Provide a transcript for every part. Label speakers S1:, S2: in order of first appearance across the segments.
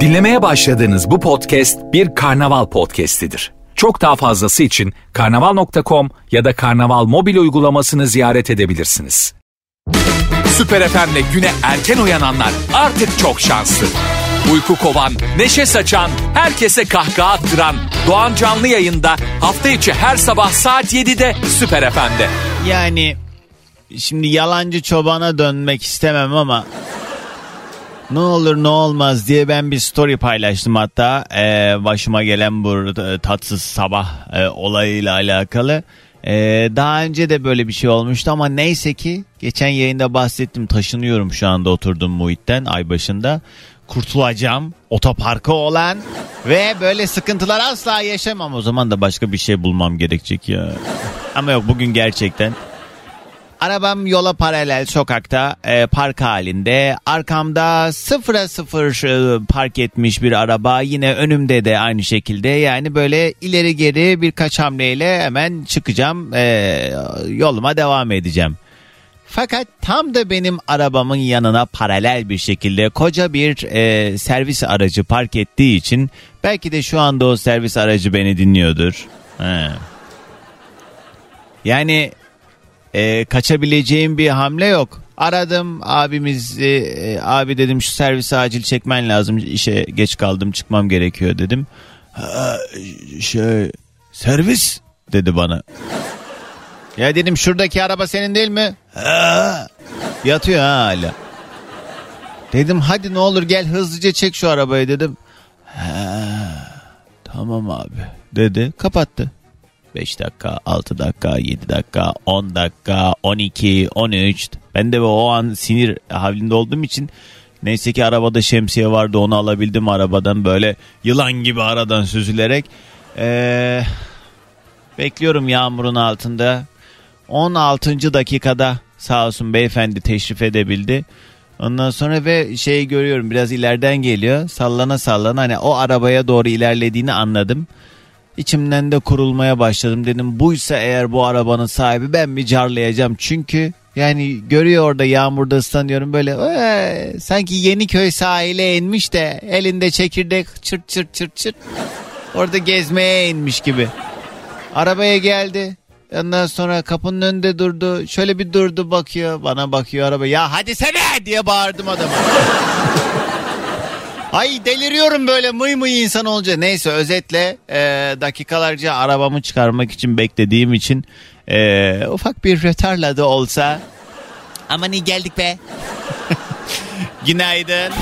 S1: Dinlemeye başladığınız bu podcast bir karnaval podcastidir. Çok daha fazlası için karnaval.com ya da karnaval mobil uygulamasını ziyaret edebilirsiniz. Süper FM'le güne erken uyananlar artık çok şanslı. Uyku kovan, neşe saçan, herkese kahkaha attıran Doğan Canlı yayında hafta içi her sabah saat 7'de Süper FM'de.
S2: Yani şimdi yalancı çobana dönmek istemem ama ne olur ne olmaz diye ben bir story paylaştım hatta e, başıma gelen bu e, tatsız sabah e, olayıyla alakalı. E, daha önce de böyle bir şey olmuştu ama neyse ki geçen yayında bahsettim taşınıyorum şu anda oturduğum muhitten ay başında. Kurtulacağım otoparkı olan ve böyle sıkıntılar asla yaşamam o zaman da başka bir şey bulmam gerekecek ya. Ama yok bugün gerçekten Arabam yola paralel sokakta e, park halinde. Arkamda sıfıra sıfır e, park etmiş bir araba. Yine önümde de aynı şekilde. Yani böyle ileri geri birkaç hamleyle hemen çıkacağım. E, yoluma devam edeceğim. Fakat tam da benim arabamın yanına paralel bir şekilde koca bir e, servis aracı park ettiği için belki de şu anda o servis aracı beni dinliyordur. He. Yani e, kaçabileceğim bir hamle yok. Aradım abimiz e, abi dedim şu servisi acil çekmen lazım işe geç kaldım çıkmam gerekiyor dedim. Ha, şey servis dedi bana. Ya dedim şuradaki araba senin değil mi? Ha, yatıyor ha hala. Dedim hadi ne olur gel hızlıca çek şu arabayı dedim. Ha, tamam abi dedi kapattı. 5 dakika, 6 dakika, 7 dakika, 10 dakika, 12, 13. Ben de o an sinir halinde olduğum için neyse ki arabada şemsiye vardı onu alabildim arabadan böyle yılan gibi aradan süzülerek. Ee, bekliyorum yağmurun altında. 16. dakikada sağ olsun beyefendi teşrif edebildi. Ondan sonra ve şey görüyorum biraz ileriden geliyor. Sallana sallana hani o arabaya doğru ilerlediğini anladım. İçimden de kurulmaya başladım. Dedim buysa eğer bu arabanın sahibi ben mi carlayacağım. Çünkü yani görüyor orada yağmurda ıslanıyorum böyle ee, sanki Yeniköy sahile inmiş de elinde çekirdek çırt çırt çırt çırt orada gezmeye inmiş gibi. Arabaya geldi. Ondan sonra kapının önünde durdu. Şöyle bir durdu bakıyor. Bana bakıyor araba. Ya hadi sene diye bağırdım adama. Ay deliriyorum böyle mıy mıy insan olunca. Neyse özetle e, dakikalarca arabamı çıkarmak için beklediğim için e, ufak bir rötarla da olsa. Aman iyi geldik be. Günaydın.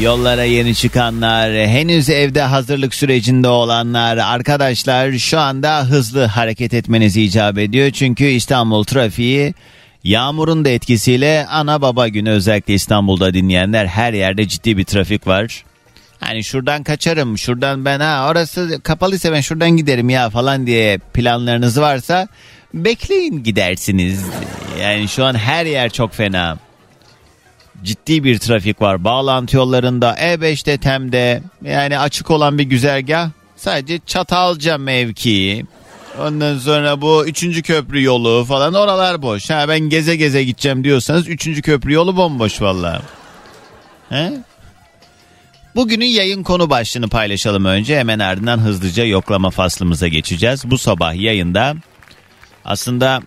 S2: Yollara yeni çıkanlar, henüz evde hazırlık sürecinde olanlar, arkadaşlar şu anda hızlı hareket etmenizi icap ediyor. Çünkü İstanbul trafiği Yağmurun da etkisiyle ana baba günü özellikle İstanbul'da dinleyenler her yerde ciddi bir trafik var. Hani şuradan kaçarım, şuradan ben ha orası kapalıysa ben şuradan giderim ya falan diye planlarınız varsa bekleyin gidersiniz. Yani şu an her yer çok fena. Ciddi bir trafik var. Bağlantı yollarında E5'te Tem'de yani açık olan bir güzergah sadece Çatalca mevkii. Ondan sonra bu üçüncü köprü yolu falan oralar boş. Ha ben geze geze gideceğim diyorsanız üçüncü köprü yolu bomboş valla. He? Bugünün yayın konu başlığını paylaşalım önce. Hemen ardından hızlıca yoklama faslımıza geçeceğiz. Bu sabah yayında aslında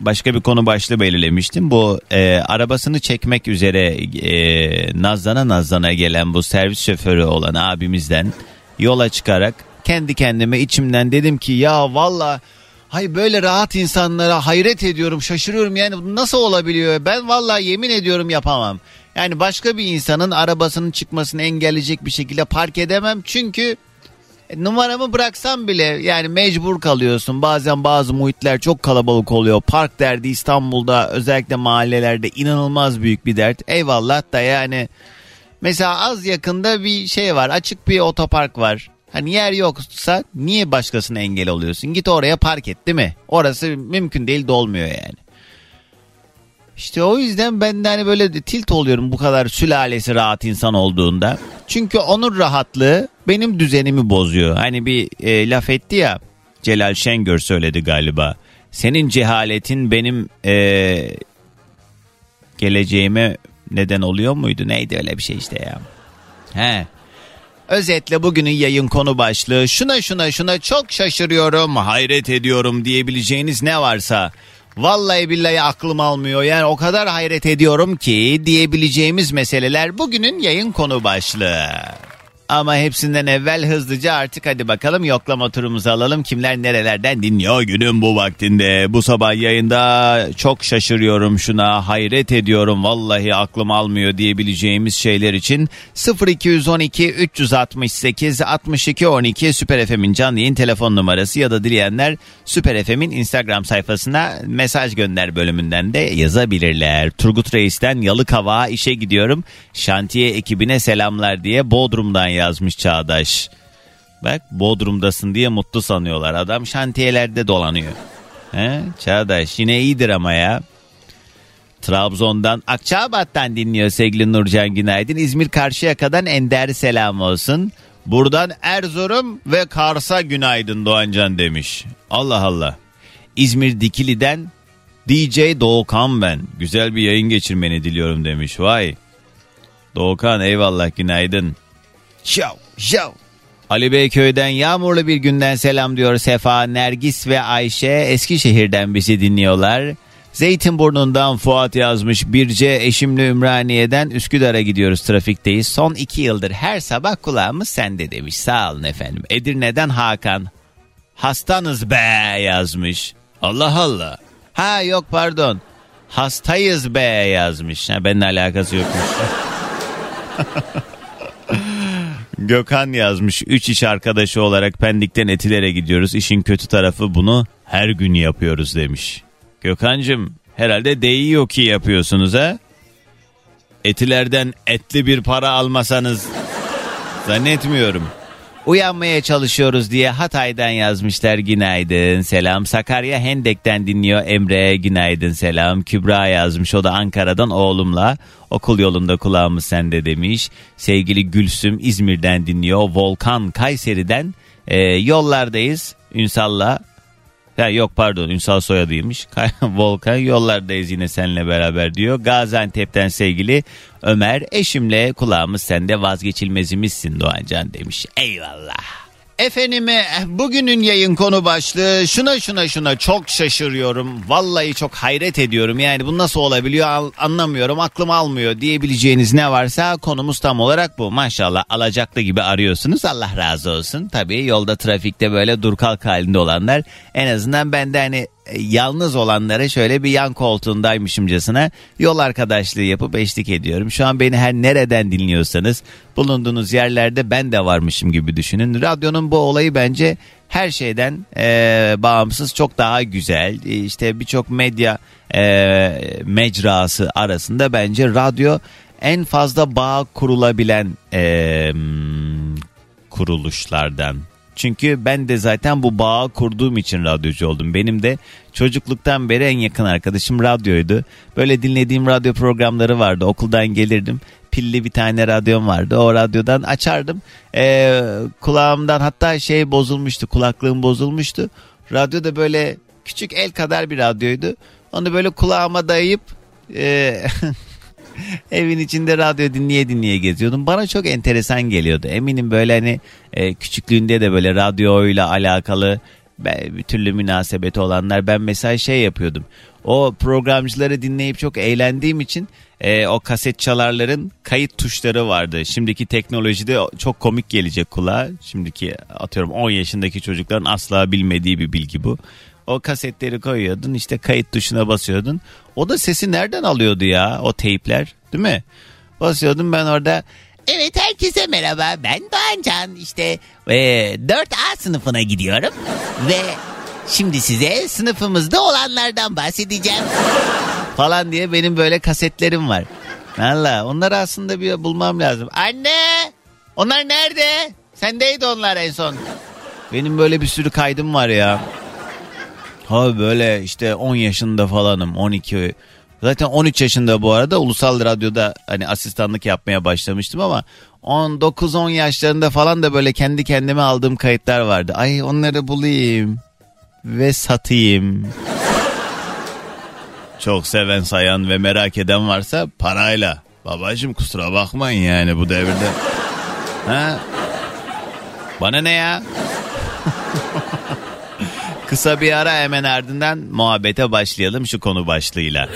S2: başka bir konu başlığı belirlemiştim. Bu e, arabasını çekmek üzere e, nazlana nazlana gelen bu servis şoförü olan abimizden yola çıkarak kendi kendime içimden dedim ki ya valla hay böyle rahat insanlara hayret ediyorum şaşırıyorum yani nasıl olabiliyor ben valla yemin ediyorum yapamam. Yani başka bir insanın arabasının çıkmasını engelleyecek bir şekilde park edemem çünkü e, numaramı bıraksam bile yani mecbur kalıyorsun. Bazen bazı muhitler çok kalabalık oluyor. Park derdi İstanbul'da özellikle mahallelerde inanılmaz büyük bir dert. Eyvallah da yani mesela az yakında bir şey var. Açık bir otopark var. Hani yer yoksa niye başkasına engel oluyorsun? Git oraya park et değil mi? Orası mümkün değil dolmuyor yani. İşte o yüzden ben de hani böyle tilt oluyorum bu kadar sülalesi rahat insan olduğunda. Çünkü onun rahatlığı benim düzenimi bozuyor. Hani bir e, laf etti ya Celal Şengör söyledi galiba. Senin cehaletin benim e, geleceğime neden oluyor muydu? Neydi öyle bir şey işte ya. He. Özetle bugünün yayın konu başlığı şuna şuna şuna çok şaşırıyorum, hayret ediyorum diyebileceğiniz ne varsa Vallahi billahi aklım almıyor. Yani o kadar hayret ediyorum ki diyebileceğimiz meseleler bugünün yayın konu başlığı. Ama hepsinden evvel hızlıca artık hadi bakalım yoklama turumuzu alalım. Kimler nerelerden dinliyor günün bu vaktinde. Bu sabah yayında çok şaşırıyorum şuna hayret ediyorum vallahi aklım almıyor diyebileceğimiz şeyler için 0212 368 62 12 Süper FM'in canlı yayın telefon numarası ya da dileyenler Süper FM'in Instagram sayfasına mesaj gönder bölümünden de yazabilirler. Turgut Reis'ten Yalıkava işe gidiyorum. Şantiye ekibine selamlar diye Bodrum'dan yazmış Çağdaş. Bak Bodrum'dasın diye mutlu sanıyorlar. Adam şantiyelerde dolanıyor. He? Çağdaş yine iyidir ama ya. Trabzon'dan Akçabat'tan dinliyor sevgili Nurcan Günaydın. İzmir Karşıyaka'dan Ender selam olsun. Buradan Erzurum ve Kars'a günaydın Doğancan demiş. Allah Allah. İzmir Dikili'den DJ Doğukan ben. Güzel bir yayın geçirmeni diliyorum demiş. Vay. Doğukan eyvallah günaydın. Şav şav. Ali Beyköy'den yağmurlu bir günden selam diyor Sefa, Nergis ve Ayşe Eskişehir'den bizi dinliyorlar. Zeytinburnu'ndan Fuat yazmış. Birce Eşimli Ümraniye'den Üsküdar'a gidiyoruz trafikteyiz. Son iki yıldır her sabah kulağımız sende demiş. Sağ olun efendim. Edirne'den Hakan. Hastanız be yazmış. Allah Allah. Ha yok pardon. Hastayız be yazmış. Ha, benimle alakası yokmuş. Gökhan yazmış. Üç iş arkadaşı olarak Pendik'ten Etiler'e gidiyoruz. İşin kötü tarafı bunu her gün yapıyoruz demiş. Gökhan'cım herhalde deyi yok ki yapıyorsunuz ha? Etilerden etli bir para almasanız zannetmiyorum. Uyanmaya çalışıyoruz diye Hatay'dan yazmışlar günaydın selam. Sakarya Hendek'ten dinliyor Emre günaydın selam. Kübra yazmış o da Ankara'dan oğlumla okul yolunda kulağımız sende demiş. Sevgili Gülsüm İzmir'den dinliyor. Volkan Kayseri'den e, yollardayız Ünsal'la. Ya yok pardon Ünsal soyadıymış. Volkan yollardayız yine seninle beraber diyor. Gaziantep'ten sevgili Ömer eşimle kulağımız sende vazgeçilmezimizsin Doğancan demiş. Eyvallah. Efendime bugünün yayın konu başlığı şuna şuna şuna çok şaşırıyorum. Vallahi çok hayret ediyorum. Yani bu nasıl olabiliyor anlamıyorum aklım almıyor diyebileceğiniz ne varsa konumuz tam olarak bu. Maşallah alacaklı gibi arıyorsunuz Allah razı olsun. Tabii yolda trafikte böyle dur kalk halinde olanlar en azından ben de hani yalnız olanlara şöyle bir yan koltuğundaymışımcasına yol arkadaşlığı yapıp eşlik ediyorum. Şu an beni her nereden dinliyorsanız bulunduğunuz yerlerde ben de varmışım gibi düşünün. Radyonun bu olayı bence her şeyden e, bağımsız çok daha güzel. E, işte birçok medya e, mecrası arasında bence radyo en fazla bağ kurulabilen e, kuruluşlardan çünkü ben de zaten bu bağı kurduğum için radyocu oldum. Benim de çocukluktan beri en yakın arkadaşım radyoydu. Böyle dinlediğim radyo programları vardı. Okuldan gelirdim. Pilli bir tane radyom vardı. O radyodan açardım. Ee, kulağımdan hatta şey bozulmuştu. Kulaklığım bozulmuştu. Radyo da böyle küçük el kadar bir radyoydu. Onu böyle kulağıma dayayıp e, Evin içinde radyo dinleye dinleye geziyordum. Bana çok enteresan geliyordu. Eminim böyle hani e, küçüklüğünde de böyle radyoyla alakalı bir türlü münasebeti olanlar ben mesela şey yapıyordum. O programcıları dinleyip çok eğlendiğim için e, o kaset çalarların kayıt tuşları vardı. Şimdiki teknolojide çok komik gelecek kulağa. Şimdiki atıyorum 10 yaşındaki çocukların asla bilmediği bir bilgi bu. O kasetleri koyuyordun işte kayıt tuşuna basıyordun. O da sesi nereden alıyordu ya o teypler değil mi? Basıyordum ben orada Evet herkese merhaba ben Doğancan işte e, 4A sınıfına gidiyorum ve şimdi size sınıfımızda olanlardan bahsedeceğim falan diye benim böyle kasetlerim var. Valla onları aslında bir bulmam lazım. Anne onlar nerede? Sendeydi onlar en son. Benim böyle bir sürü kaydım var ya. Ha böyle işte 10 yaşında falanım 12 Zaten 13 yaşında bu arada ulusal radyoda hani asistanlık yapmaya başlamıştım ama 19-10 yaşlarında falan da böyle kendi kendime aldığım kayıtlar vardı. Ay onları bulayım ve satayım. çok seven sayan ve merak eden varsa parayla. Babacım kusura bakmayın yani bu devirde. Ha? Bana ne ya? Kısa bir ara hemen ardından muhabbete başlayalım şu konu başlığıyla.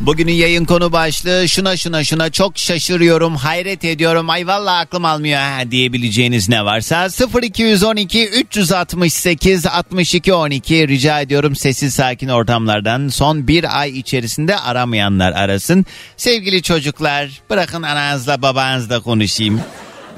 S2: Bugünün yayın konu başlığı şuna şuna şuna çok şaşırıyorum, hayret ediyorum. Ay vallahi aklım almıyor ha diyebileceğiniz ne varsa 0212 368 62 12 rica ediyorum sessiz sakin ortamlardan son bir ay içerisinde aramayanlar arasın. Sevgili çocuklar bırakın ananızla babanızla konuşayım.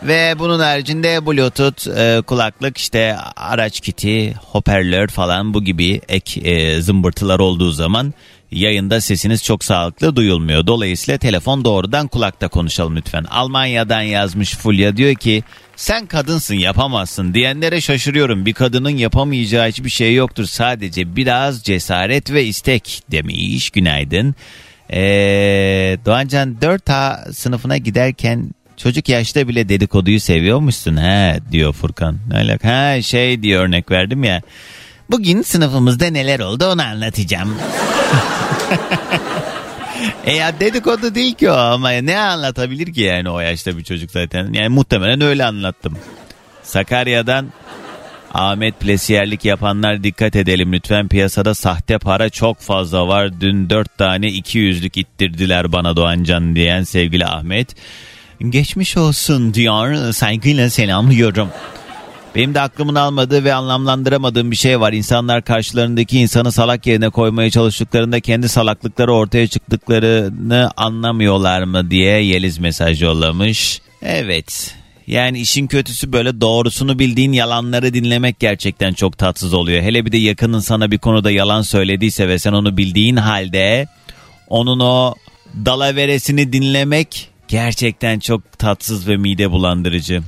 S2: Ve bunun haricinde bluetooth, e, kulaklık işte araç kiti, hoparlör falan bu gibi ek e, zımbırtılar olduğu zaman yayında sesiniz çok sağlıklı duyulmuyor. Dolayısıyla telefon doğrudan kulakta konuşalım lütfen. Almanya'dan yazmış Fulya diyor ki sen kadınsın yapamazsın diyenlere şaşırıyorum. Bir kadının yapamayacağı hiçbir şey yoktur. Sadece biraz cesaret ve istek demiş. Günaydın. Ee, Doğancan 4A sınıfına giderken Çocuk yaşta bile dedikoduyu seviyormuşsun he diyor Furkan. Ne alaka? Ha şey diye örnek verdim ya. Bugün sınıfımızda neler oldu onu anlatacağım. e ya dedikodu değil ki o ama ne anlatabilir ki yani o yaşta bir çocuk zaten. Yani muhtemelen öyle anlattım. Sakarya'dan Ahmet plesiyerlik yapanlar dikkat edelim lütfen piyasada sahte para çok fazla var. Dün dört tane iki yüzlük ittirdiler bana Doğancan diyen sevgili Ahmet. Geçmiş olsun diyor saygıyla selamlıyorum. Benim de aklımın almadığı ve anlamlandıramadığım bir şey var. İnsanlar karşılarındaki insanı salak yerine koymaya çalıştıklarında kendi salaklıkları ortaya çıktıklarını anlamıyorlar mı diye Yeliz mesaj yollamış. Evet. Yani işin kötüsü böyle doğrusunu bildiğin yalanları dinlemek gerçekten çok tatsız oluyor. Hele bir de yakının sana bir konuda yalan söylediyse ve sen onu bildiğin halde onun o dalaveresini dinlemek gerçekten çok tatsız ve mide bulandırıcı.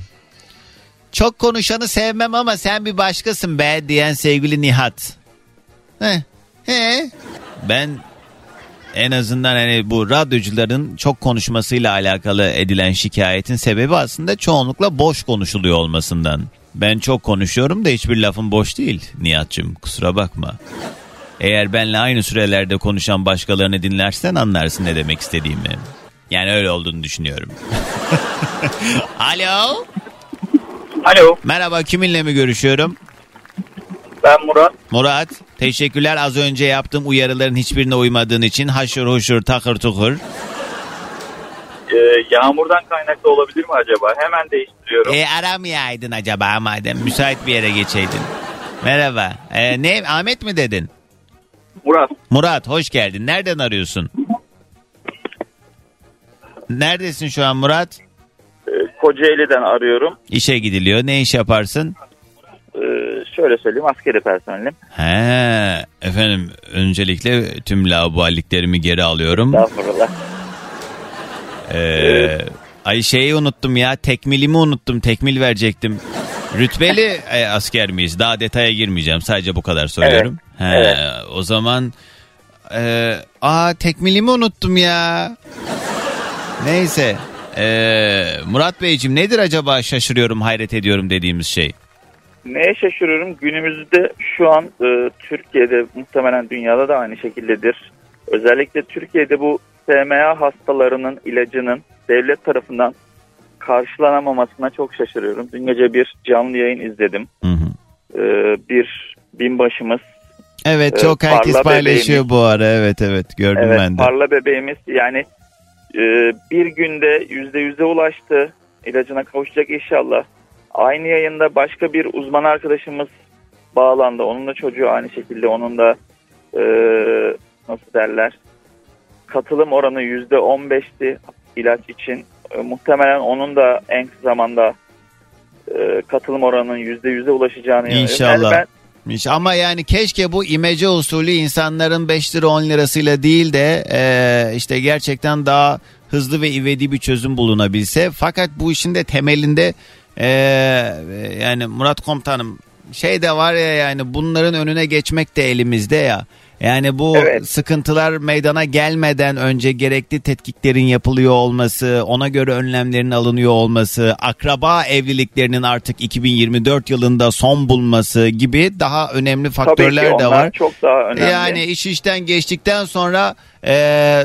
S2: Çok konuşanı sevmem ama sen bir başkasın be diyen sevgili Nihat. He, he. Ben en azından hani bu radyocuların çok konuşmasıyla alakalı edilen şikayetin sebebi aslında çoğunlukla boş konuşuluyor olmasından. Ben çok konuşuyorum da hiçbir lafım boş değil Nihat'cığım kusura bakma. Eğer benle aynı sürelerde konuşan başkalarını dinlersen anlarsın ne demek istediğimi. Yani öyle olduğunu düşünüyorum. Alo.
S3: Alo
S2: Merhaba kiminle mi görüşüyorum?
S3: ben Murat.
S2: Murat. Teşekkürler az önce yaptığım uyarıların hiçbirine uymadığın için. Haşır huşur takır tukur.
S3: Ee, yağmurdan kaynaklı olabilir mi acaba? Hemen değiştiriyorum.
S2: E aramayaydın acaba madem müsait bir yere geçeydin. Merhaba. E, ne Ahmet mi dedin?
S3: Murat
S2: Murat hoş geldin. Nereden arıyorsun? Neredesin şu an Murat?
S3: e, Kocaeli'den arıyorum.
S2: İşe gidiliyor. Ne iş yaparsın?
S3: Ee, şöyle söyleyeyim askeri personelim.
S2: He, efendim öncelikle tüm laubaliliklerimi geri alıyorum.
S3: Estağfurullah.
S2: Ee, ay şeyi unuttum ya tekmilimi unuttum tekmil verecektim. Rütbeli e, asker miyiz? Daha detaya girmeyeceğim sadece bu kadar söylüyorum. He,
S3: evet.
S2: O zaman e, aa tekmilimi unuttum ya. Neyse. Ee, Murat Beyciğim nedir acaba şaşırıyorum hayret ediyorum dediğimiz şey?
S3: Neye şaşırıyorum? Günümüzde şu an e, Türkiye'de muhtemelen dünyada da aynı şekildedir. Özellikle Türkiye'de bu SMA hastalarının ilacının devlet tarafından karşılanamamasına çok şaşırıyorum. Dün gece bir canlı yayın izledim.
S2: Hı hı.
S3: Ee, bir binbaşımız
S2: Evet
S3: Ee,
S2: çok herkes
S3: parla
S2: paylaşıyor
S3: bebeğimiz.
S2: bu ara evet evet gördüm
S3: Evet
S2: ben de.
S3: parla bebeğimiz yani e, bir günde yüzde yüze ulaştı. İlacına kavuşacak inşallah. Aynı yayında başka bir uzman arkadaşımız bağlandı. Onun da çocuğu aynı şekilde onun da e, nasıl derler katılım oranı yüzde on beşti ilaç için. E, muhtemelen onun da en kısa zamanda e, katılım oranının yüzde yüze ulaşacağını.
S2: İnşallah.
S3: Yani ben
S2: Miş- Ama yani keşke bu imece usulü insanların 5 lira 10 lirasıyla değil de e, işte gerçekten daha hızlı ve ivedi bir çözüm bulunabilse. Fakat bu işin de temelinde e, yani Murat Komutanım şey de var ya yani bunların önüne geçmek de elimizde ya. Yani bu
S3: Evet.
S2: sıkıntılar meydana gelmeden önce gerekli tetkiklerin yapılıyor olması, ona göre önlemlerin alınıyor olması, akraba evliliklerinin artık 2024 yılında son bulması gibi daha önemli
S3: Tabii
S2: faktörler
S3: ki
S2: de var.
S3: çok daha önemli.
S2: Yani iş işten geçtikten sonra e,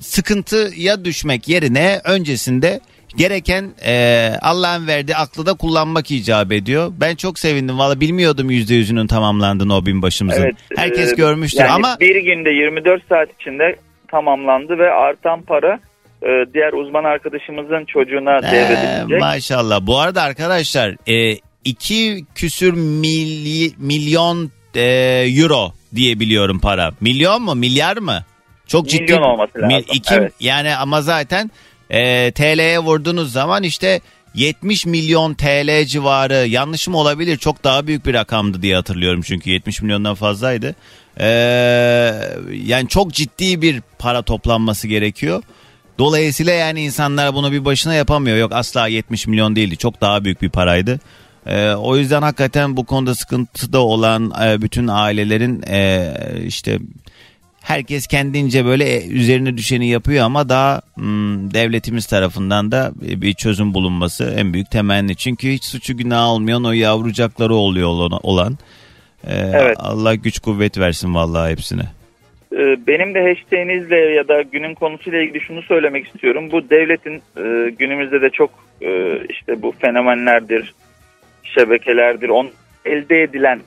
S2: sıkıntıya düşmek yerine öncesinde gereken e, Allah'ın verdiği aklı da kullanmak icap ediyor. Ben çok sevindim valla bilmiyordum yüzde yüzünün tamamlandığını o binbaşımızın.
S3: Evet,
S2: Herkes
S3: e,
S2: görmüştür
S3: yani
S2: ama
S3: bir günde 24 saat içinde tamamlandı ve artan para e, diğer uzman arkadaşımızın çocuğuna
S2: Ee,
S3: devredilecek.
S2: maşallah. Bu arada arkadaşlar e, iki küsür milli, milyon e, euro diye biliyorum para. Milyon mu milyar mı? Çok ciddi.
S3: Milyon olması lazım,
S2: Mil- iki-
S3: evet.
S2: Yani ama zaten e, TL'ye vurduğunuz zaman işte 70 milyon TL civarı yanlışım olabilir çok daha büyük bir rakamdı diye hatırlıyorum çünkü 70 milyondan fazlaydı. Ee, yani çok ciddi bir para toplanması gerekiyor. Dolayısıyla yani insanlar bunu bir başına yapamıyor. Yok asla 70 milyon değildi. Çok daha büyük bir paraydı. Ee, o yüzden hakikaten bu konuda sıkıntıda olan e, bütün ailelerin e, işte herkes kendince böyle e, üzerine düşeni yapıyor ama daha hmm, devletimiz tarafından da bir çözüm bulunması en büyük temenni. Çünkü hiç suçu günah olmayan o yavrucakları oluyor olan. Ee,
S3: Evet.
S2: Allah güç kuvvet versin vallahi hepsine.
S3: E, benim de hashtag'inizle ya da günün konusuyla ilgili şunu söylemek istiyorum. Bu devletin e, günümüzde de çok e, işte bu fenomenlerdir, şebekelerdir. On elde edilen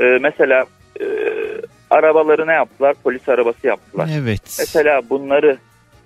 S3: e, mesela e, arabaları ne yaptılar? Polis arabası yaptılar.
S2: Evet.
S3: Mesela bunları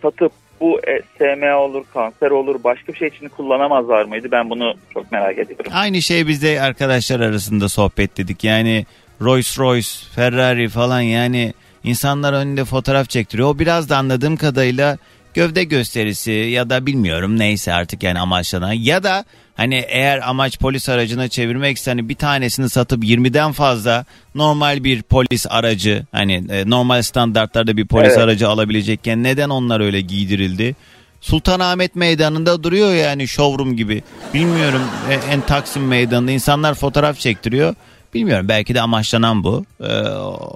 S3: satıp bu e, SMA olur, kanser olur, başka bir şey için kullanamazlar mıydı? Ben bunu çok merak ediyorum.
S2: Aynı şey biz de arkadaşlar arasında sohbet dedik. Yani Rolls Royce, Ferrari falan yani insanlar önünde fotoğraf çektiriyor. O biraz da anladığım kadarıyla gövde gösterisi ya da bilmiyorum neyse artık yani amaçlanan ya da hani eğer amaç polis aracına çevirmekse hani bir tanesini satıp 20'den fazla normal bir polis aracı hani e, normal standartlarda bir polis
S3: Evet.
S2: aracı alabilecekken neden onlar öyle giydirildi? Sultanahmet Meydanı'nda duruyor yani showroom gibi. Bilmiyorum e, en Taksim Meydanı'nda insanlar fotoğraf çektiriyor. Bilmiyorum belki de amaçlanan bu. Ee,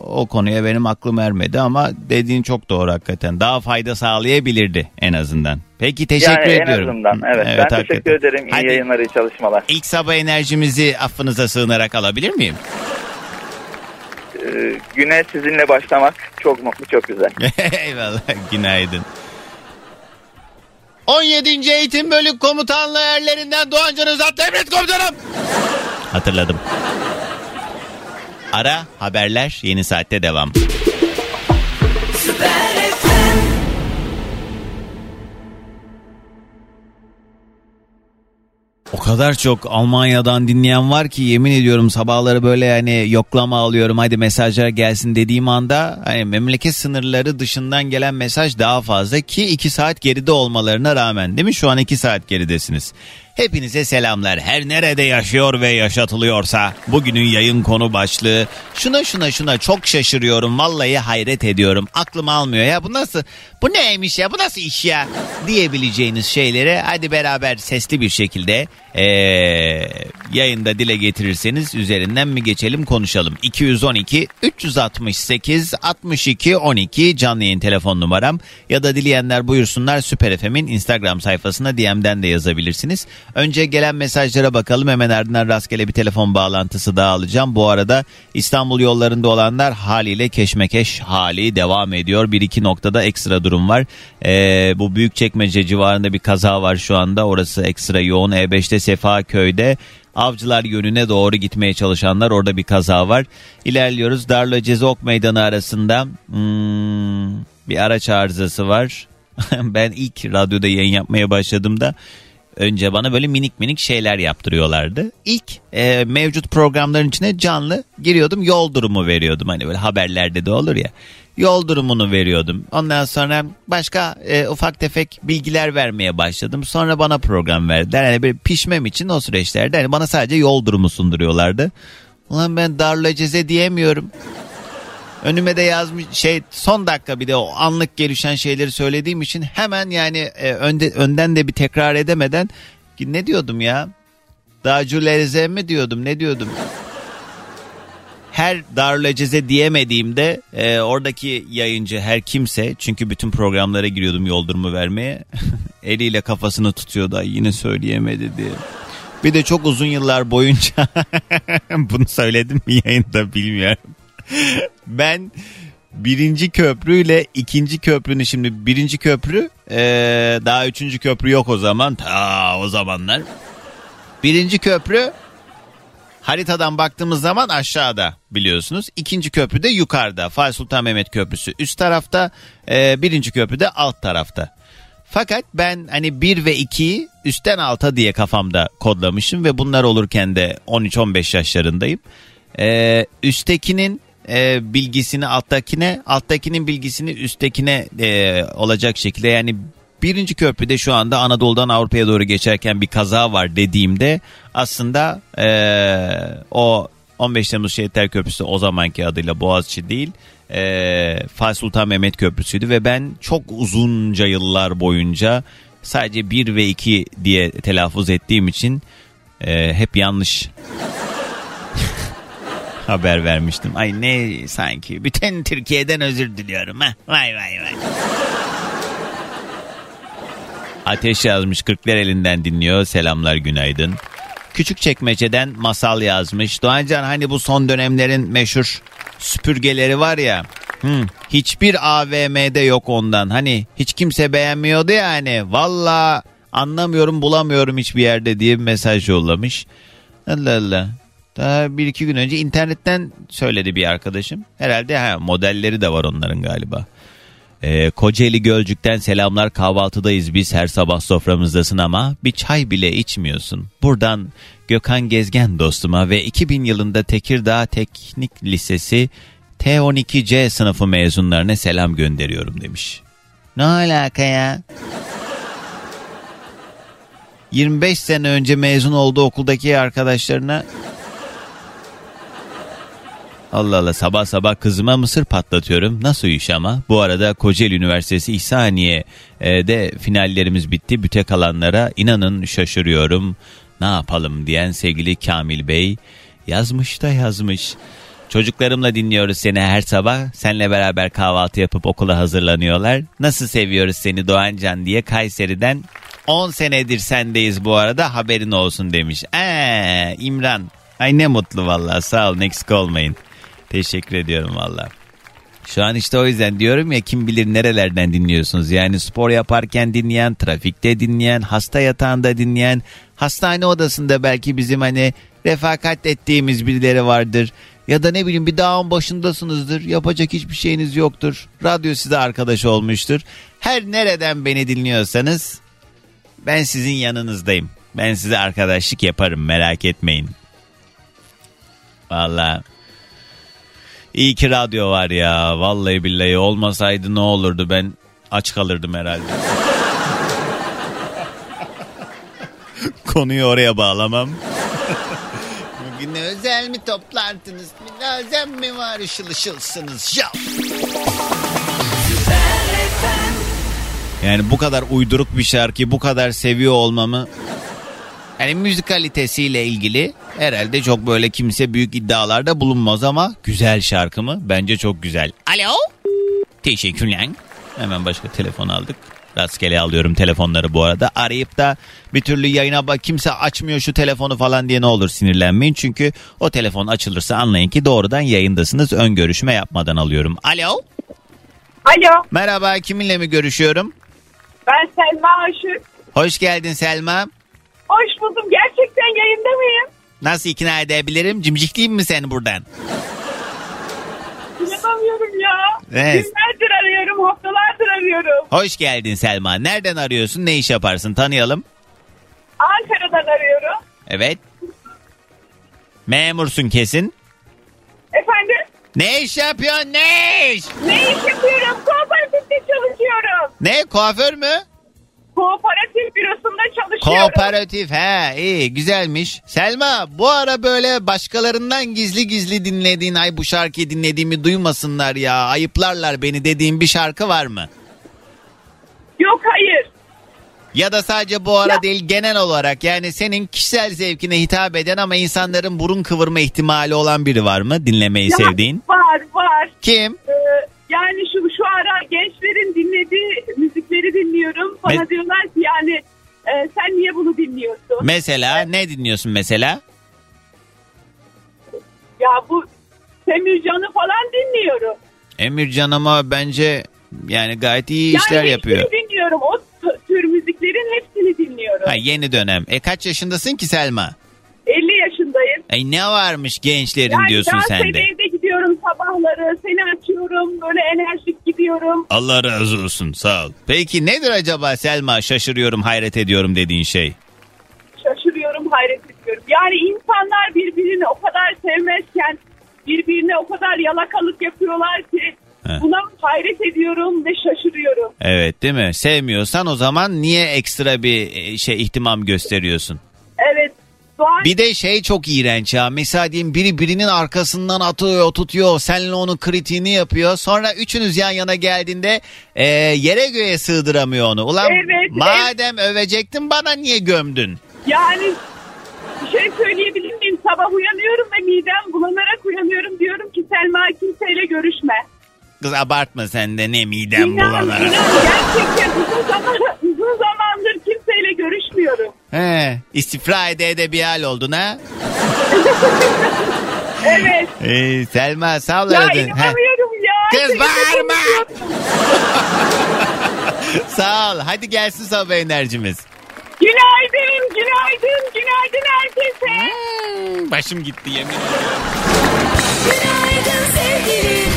S2: o konuya benim aklım ermedi ama dediğin çok doğru hakikaten. Daha fayda sağlayabilirdi en azından. Peki teşekkür
S3: yani en
S2: ediyorum.
S3: azından evet. ben
S2: hakikaten.
S3: teşekkür ederim. İyi
S2: Hadi.
S3: yayınlar, iyi çalışmalar.
S2: İlk sabah enerjimizi affınıza sığınarak alabilir miyim?
S3: Ee, güne sizinle başlamak çok mutlu, çok güzel.
S2: Eyvallah günaydın. 17. Eğitim Bölük Komutanlığı erlerinden Doğan Can Özat Emret Komutanım. Hatırladım. Ara haberler yeni saatte devam. O kadar çok Almanya'dan dinleyen var ki yemin ediyorum sabahları böyle yani yoklama alıyorum hadi mesajlar gelsin dediğim anda hani memleket sınırları dışından gelen mesaj daha fazla ki 2 saat geride olmalarına rağmen değil mi şu an 2 saat geridesiniz. Hepinize selamlar. Her nerede yaşıyor ve yaşatılıyorsa bugünün yayın konu başlığı. Şuna şuna şuna çok şaşırıyorum. Vallahi hayret ediyorum. Aklım almıyor ya. Bu nasıl? Bu neymiş ya? Bu nasıl iş ya? Diyebileceğiniz şeyleri hadi beraber sesli bir şekilde eee, yayında dile getirirseniz üzerinden mi geçelim konuşalım. 212 368 62 12 canlı yayın telefon numaram ya da dileyenler buyursunlar Süper FM'in Instagram sayfasına DM'den de yazabilirsiniz. Önce gelen mesajlara bakalım hemen ardından rastgele bir telefon bağlantısı daha alacağım. Bu arada İstanbul yollarında olanlar haliyle keşmekeş hali devam ediyor. Bir iki noktada ekstra durum var. Ee, bu Büyükçekmece civarında bir kaza var şu anda. Orası ekstra yoğun. E5'te Sefaköy'de Avcılar yönüne doğru gitmeye çalışanlar orada bir kaza var. İlerliyoruz. Darla Cezok Meydanı arasında hmm, bir araç arızası var. ben ilk radyoda yayın yapmaya başladığımda önce bana böyle minik minik şeyler yaptırıyorlardı. İlk e, mevcut programların içine canlı giriyordum yol durumu veriyordum. Hani böyle haberlerde de olur ya. Yol durumunu veriyordum. Ondan sonra başka e, ufak tefek bilgiler vermeye başladım. Sonra bana program verdiler. Yani böyle pişmem için o süreçlerde hani bana sadece yol durumu sunduruyorlardı. Ulan ben darla ceze diyemiyorum. Önüme de yazmış şey son dakika bir de o anlık gelişen şeyleri söylediğim için hemen yani e, önde, önden de bir tekrar edemeden ne diyordum ya? Dağcı mi diyordum ne diyordum? Her Darülaceze diyemediğimde e, oradaki yayıncı her kimse çünkü bütün programlara giriyordum yol durumu vermeye eliyle kafasını tutuyordu Ay, yine söyleyemedi diye. Bir de çok uzun yıllar boyunca bunu söyledim mi yayında bilmiyorum. ben birinci köprüyle ikinci köprünün şimdi birinci köprü e, daha üçüncü köprü yok o zaman ta o zamanlar. Birinci köprü haritadan baktığımız zaman aşağıda biliyorsunuz. İkinci köprü de yukarıda. Fatih Sultan Mehmet Köprüsü üst tarafta. E, birinci köprü de alt tarafta. Fakat ben hani 1 ve 2'yi üstten alta diye kafamda kodlamışım ve bunlar olurken de 13-15 yaşlarındayım. Ee, üsttekinin e, bilgisini alttakine, alttakinin bilgisini üsttekine e, olacak şekilde yani birinci köprüde şu anda Anadolu'dan Avrupa'ya doğru geçerken bir kaza var dediğimde aslında e, o 15 Temmuz Şehitler Köprüsü o zamanki adıyla Boğaziçi değil e, Fatih Sultan Mehmet Köprüsü'ydü ve ben çok uzunca yıllar boyunca sadece 1 ve 2 diye telaffuz ettiğim için e, hep yanlış haber vermiştim. Ay ne sanki bütün Türkiye'den özür diliyorum ha. Vay vay vay. Ateş yazmış Kırklar elinden dinliyor. Selamlar günaydın. Küçük çekmeceden masal yazmış. Doğancan hani bu son dönemlerin meşhur süpürgeleri var ya. Hı, hiçbir AVM'de yok ondan. Hani hiç kimse beğenmiyordu ya hani. Valla anlamıyorum bulamıyorum hiçbir yerde diye bir mesaj yollamış. Allah Allah. Daha bir iki gün önce internetten söyledi bir arkadaşım. Herhalde ha, modelleri de var onların galiba. Ee, Kocaeli Gölcük'ten selamlar kahvaltıdayız biz her sabah soframızdasın ama bir çay bile içmiyorsun. Buradan Gökhan Gezgen dostuma ve 2000 yılında Tekirdağ Teknik Lisesi T12C sınıfı mezunlarına selam gönderiyorum demiş. Ne alaka ya? 25 sene önce mezun olduğu okuldaki arkadaşlarına Allah Allah sabah sabah kızıma mısır patlatıyorum. Nasıl iş ama? Bu arada Kocaeli Üniversitesi İhsaniye'de finallerimiz bitti. Büte kalanlara inanın şaşırıyorum. Ne yapalım diyen sevgili Kamil Bey yazmış da yazmış. Çocuklarımla dinliyoruz seni her sabah. Seninle beraber kahvaltı yapıp okula hazırlanıyorlar. Nasıl seviyoruz seni Doğancan diye Kayseri'den 10 senedir sendeyiz bu arada haberin olsun demiş. Eee İmran. Ay ne mutlu vallahi sağ olun eksik olmayın. Teşekkür ediyorum valla. Şu an işte o yüzden diyorum ya kim bilir nerelerden dinliyorsunuz. Yani spor yaparken dinleyen, trafikte dinleyen, hasta yatağında dinleyen, hastane odasında belki bizim hani refakat ettiğimiz birileri vardır. Ya da ne bileyim bir dağın başındasınızdır. Yapacak hiçbir şeyiniz yoktur. Radyo size arkadaş olmuştur. Her nereden beni dinliyorsanız ben sizin yanınızdayım. Ben size arkadaşlık yaparım merak etmeyin. Valla İyi ki radyo var ya. Vallahi billahi olmasaydı ne olurdu ben aç kalırdım herhalde. Konuyu oraya bağlamam. Bugün özel mi toplantınız? Bir özel mi var ışıl ışılsınız? Ya. Yani bu kadar uyduruk bir şarkıyı bu kadar seviyor olmamı yani müzikalitesiyle ilgili herhalde çok böyle kimse büyük iddialarda bulunmaz ama güzel şarkı mı? Bence çok güzel. Alo? Teşekkürler. Hemen başka telefon aldık. Rastgele alıyorum telefonları bu arada. Arayıp da bir türlü yayına bak kimse açmıyor şu telefonu falan diye ne olur sinirlenmeyin. Çünkü o telefon açılırsa anlayın ki doğrudan yayındasınız. Ön görüşme yapmadan alıyorum. Alo?
S4: Alo,
S2: Merhaba kiminle mi görüşüyorum?
S4: ben Selma Aşık.
S2: Hoş geldin Selma.
S4: Hoş buldum. Gerçekten yayında mıyım?
S2: Nasıl ikna edebilirim? Cimcikleyeyim mi seni buradan?
S4: İnanamıyorum ya.
S2: Evet.
S4: Günlerdir arıyorum, haftalardır arıyorum.
S2: Hoş geldin Selma. Nereden arıyorsun? Ne iş yaparsın? Tanıyalım.
S4: Ankara'dan arıyorum.
S2: Evet. Memursun kesin.
S4: Efendim?
S2: Ne iş yapıyorsun? Ne iş?
S4: Ne iş yapıyorum? Kooperatifte çalışıyorum.
S2: Ne? Kuaför mü?
S4: Kooperatif bürosunda çalışıyorum.
S2: Kooperatif. He iyi güzelmiş. Selma bu ara böyle başkalarından gizli gizli dinlediğin ay bu şarkıyı dinlediğimi duymasınlar ya. Ayıplarlar beni dediğin bir şarkı var mı?
S4: Yok hayır.
S2: Ya da sadece bu ara
S4: Ya-
S2: değil genel olarak yani senin kişisel zevkine hitap eden ama insanların burun kıvırma ihtimali olan biri var mı dinlemeyi
S4: Ya,
S2: sevdiğin?
S4: Var var.
S2: Kim?
S4: Dinliyorum. Bana
S2: Me-
S4: diyorlar ki yani e, sen niye bunu dinliyorsun?
S2: Mesela ne dinliyorsun mesela?
S4: ya bu Semircan'ı falan dinliyorum.
S2: Emircan ama bence yani gayet iyi işler
S4: yani
S2: yapıyor.
S4: hepsini dinliyorum. O t- tür müziklerin hepsini dinliyorum.
S2: Ha yeni dönem. E kaç yaşındasın ki Selma?
S4: 50 yaşındayım.
S2: E ne varmış gençlerin diyorsun sen de.
S4: evde gidiyorum sabahları. Seni açıyorum. Böyle enerjik gidiyorum.
S2: Allah razı olsun sağ ol. Peki nedir acaba Selma şaşırıyorum hayret ediyorum dediğin şey?
S4: Şaşırıyorum, hayret ediyorum. Yani insanlar birbirini o kadar sevmezken birbirine o kadar yalakalık yapıyorlar ki
S2: He.
S4: buna hayret ediyorum ve şaşırıyorum.
S2: Evet değil mi? Sevmiyorsan o zaman niye ekstra bir e, şey ihtimam gösteriyorsun?
S4: Evet. Doğan
S2: Bir de şey çok iğrenç ya. Mesela diyelim biri birinin arkasından atıyor, tutuyor. Seninle onun kritiğini yapıyor. Sonra üçünüz yan yana geldiğinde e, yere göğe sığdıramıyor onu. Ulan
S4: Evet,
S2: madem övecektin bana niye gömdün?
S4: yani bir şey söyleyebilir miyim? Sabah uyanıyorum ve midem bulanarak uyanıyorum. Diyorum ki Selma kimseyle görüşme.
S2: Kız abartma sen de ne midem
S4: İnan,
S2: bulanarak.
S4: inan gerçekten uzun, zaman, uzun zamandır kimseyle görüşmüyorum.
S2: He, istifra ede ede bir hal oldun ha?
S4: Evet.
S2: Ee, Selma sağ ol
S4: Ya
S2: aradın. He,
S4: inanamıyorum ya.
S2: Kız bağırma. sağ ol. Hadi gelsin sabah enerjimiz.
S4: Günaydın, günaydın, günaydın herkese.
S2: Başım gitti yemin ediyorum.
S5: Günaydın sevgilim.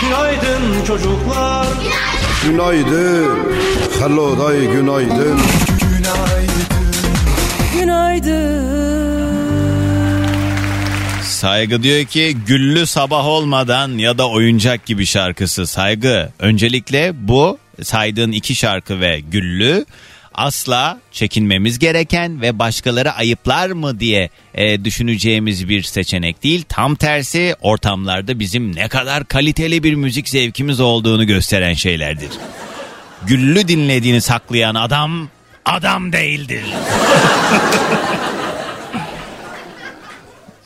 S6: Günaydın çocuklar.
S7: Günaydın. Hello day günaydın.
S2: Saygı diyor ki güllü sabah olmadan ya da oyuncak gibi şarkısı saygı. Öncelikle bu saydığın iki şarkı ve güllü asla çekinmemiz gereken ve başkaları ayıplar mı diye e, düşüneceğimiz bir seçenek değil. Tam tersi ortamlarda bizim ne kadar kaliteli bir müzik zevkimiz olduğunu gösteren şeylerdir. Güllü dinlediğini saklayan adam adam değildir.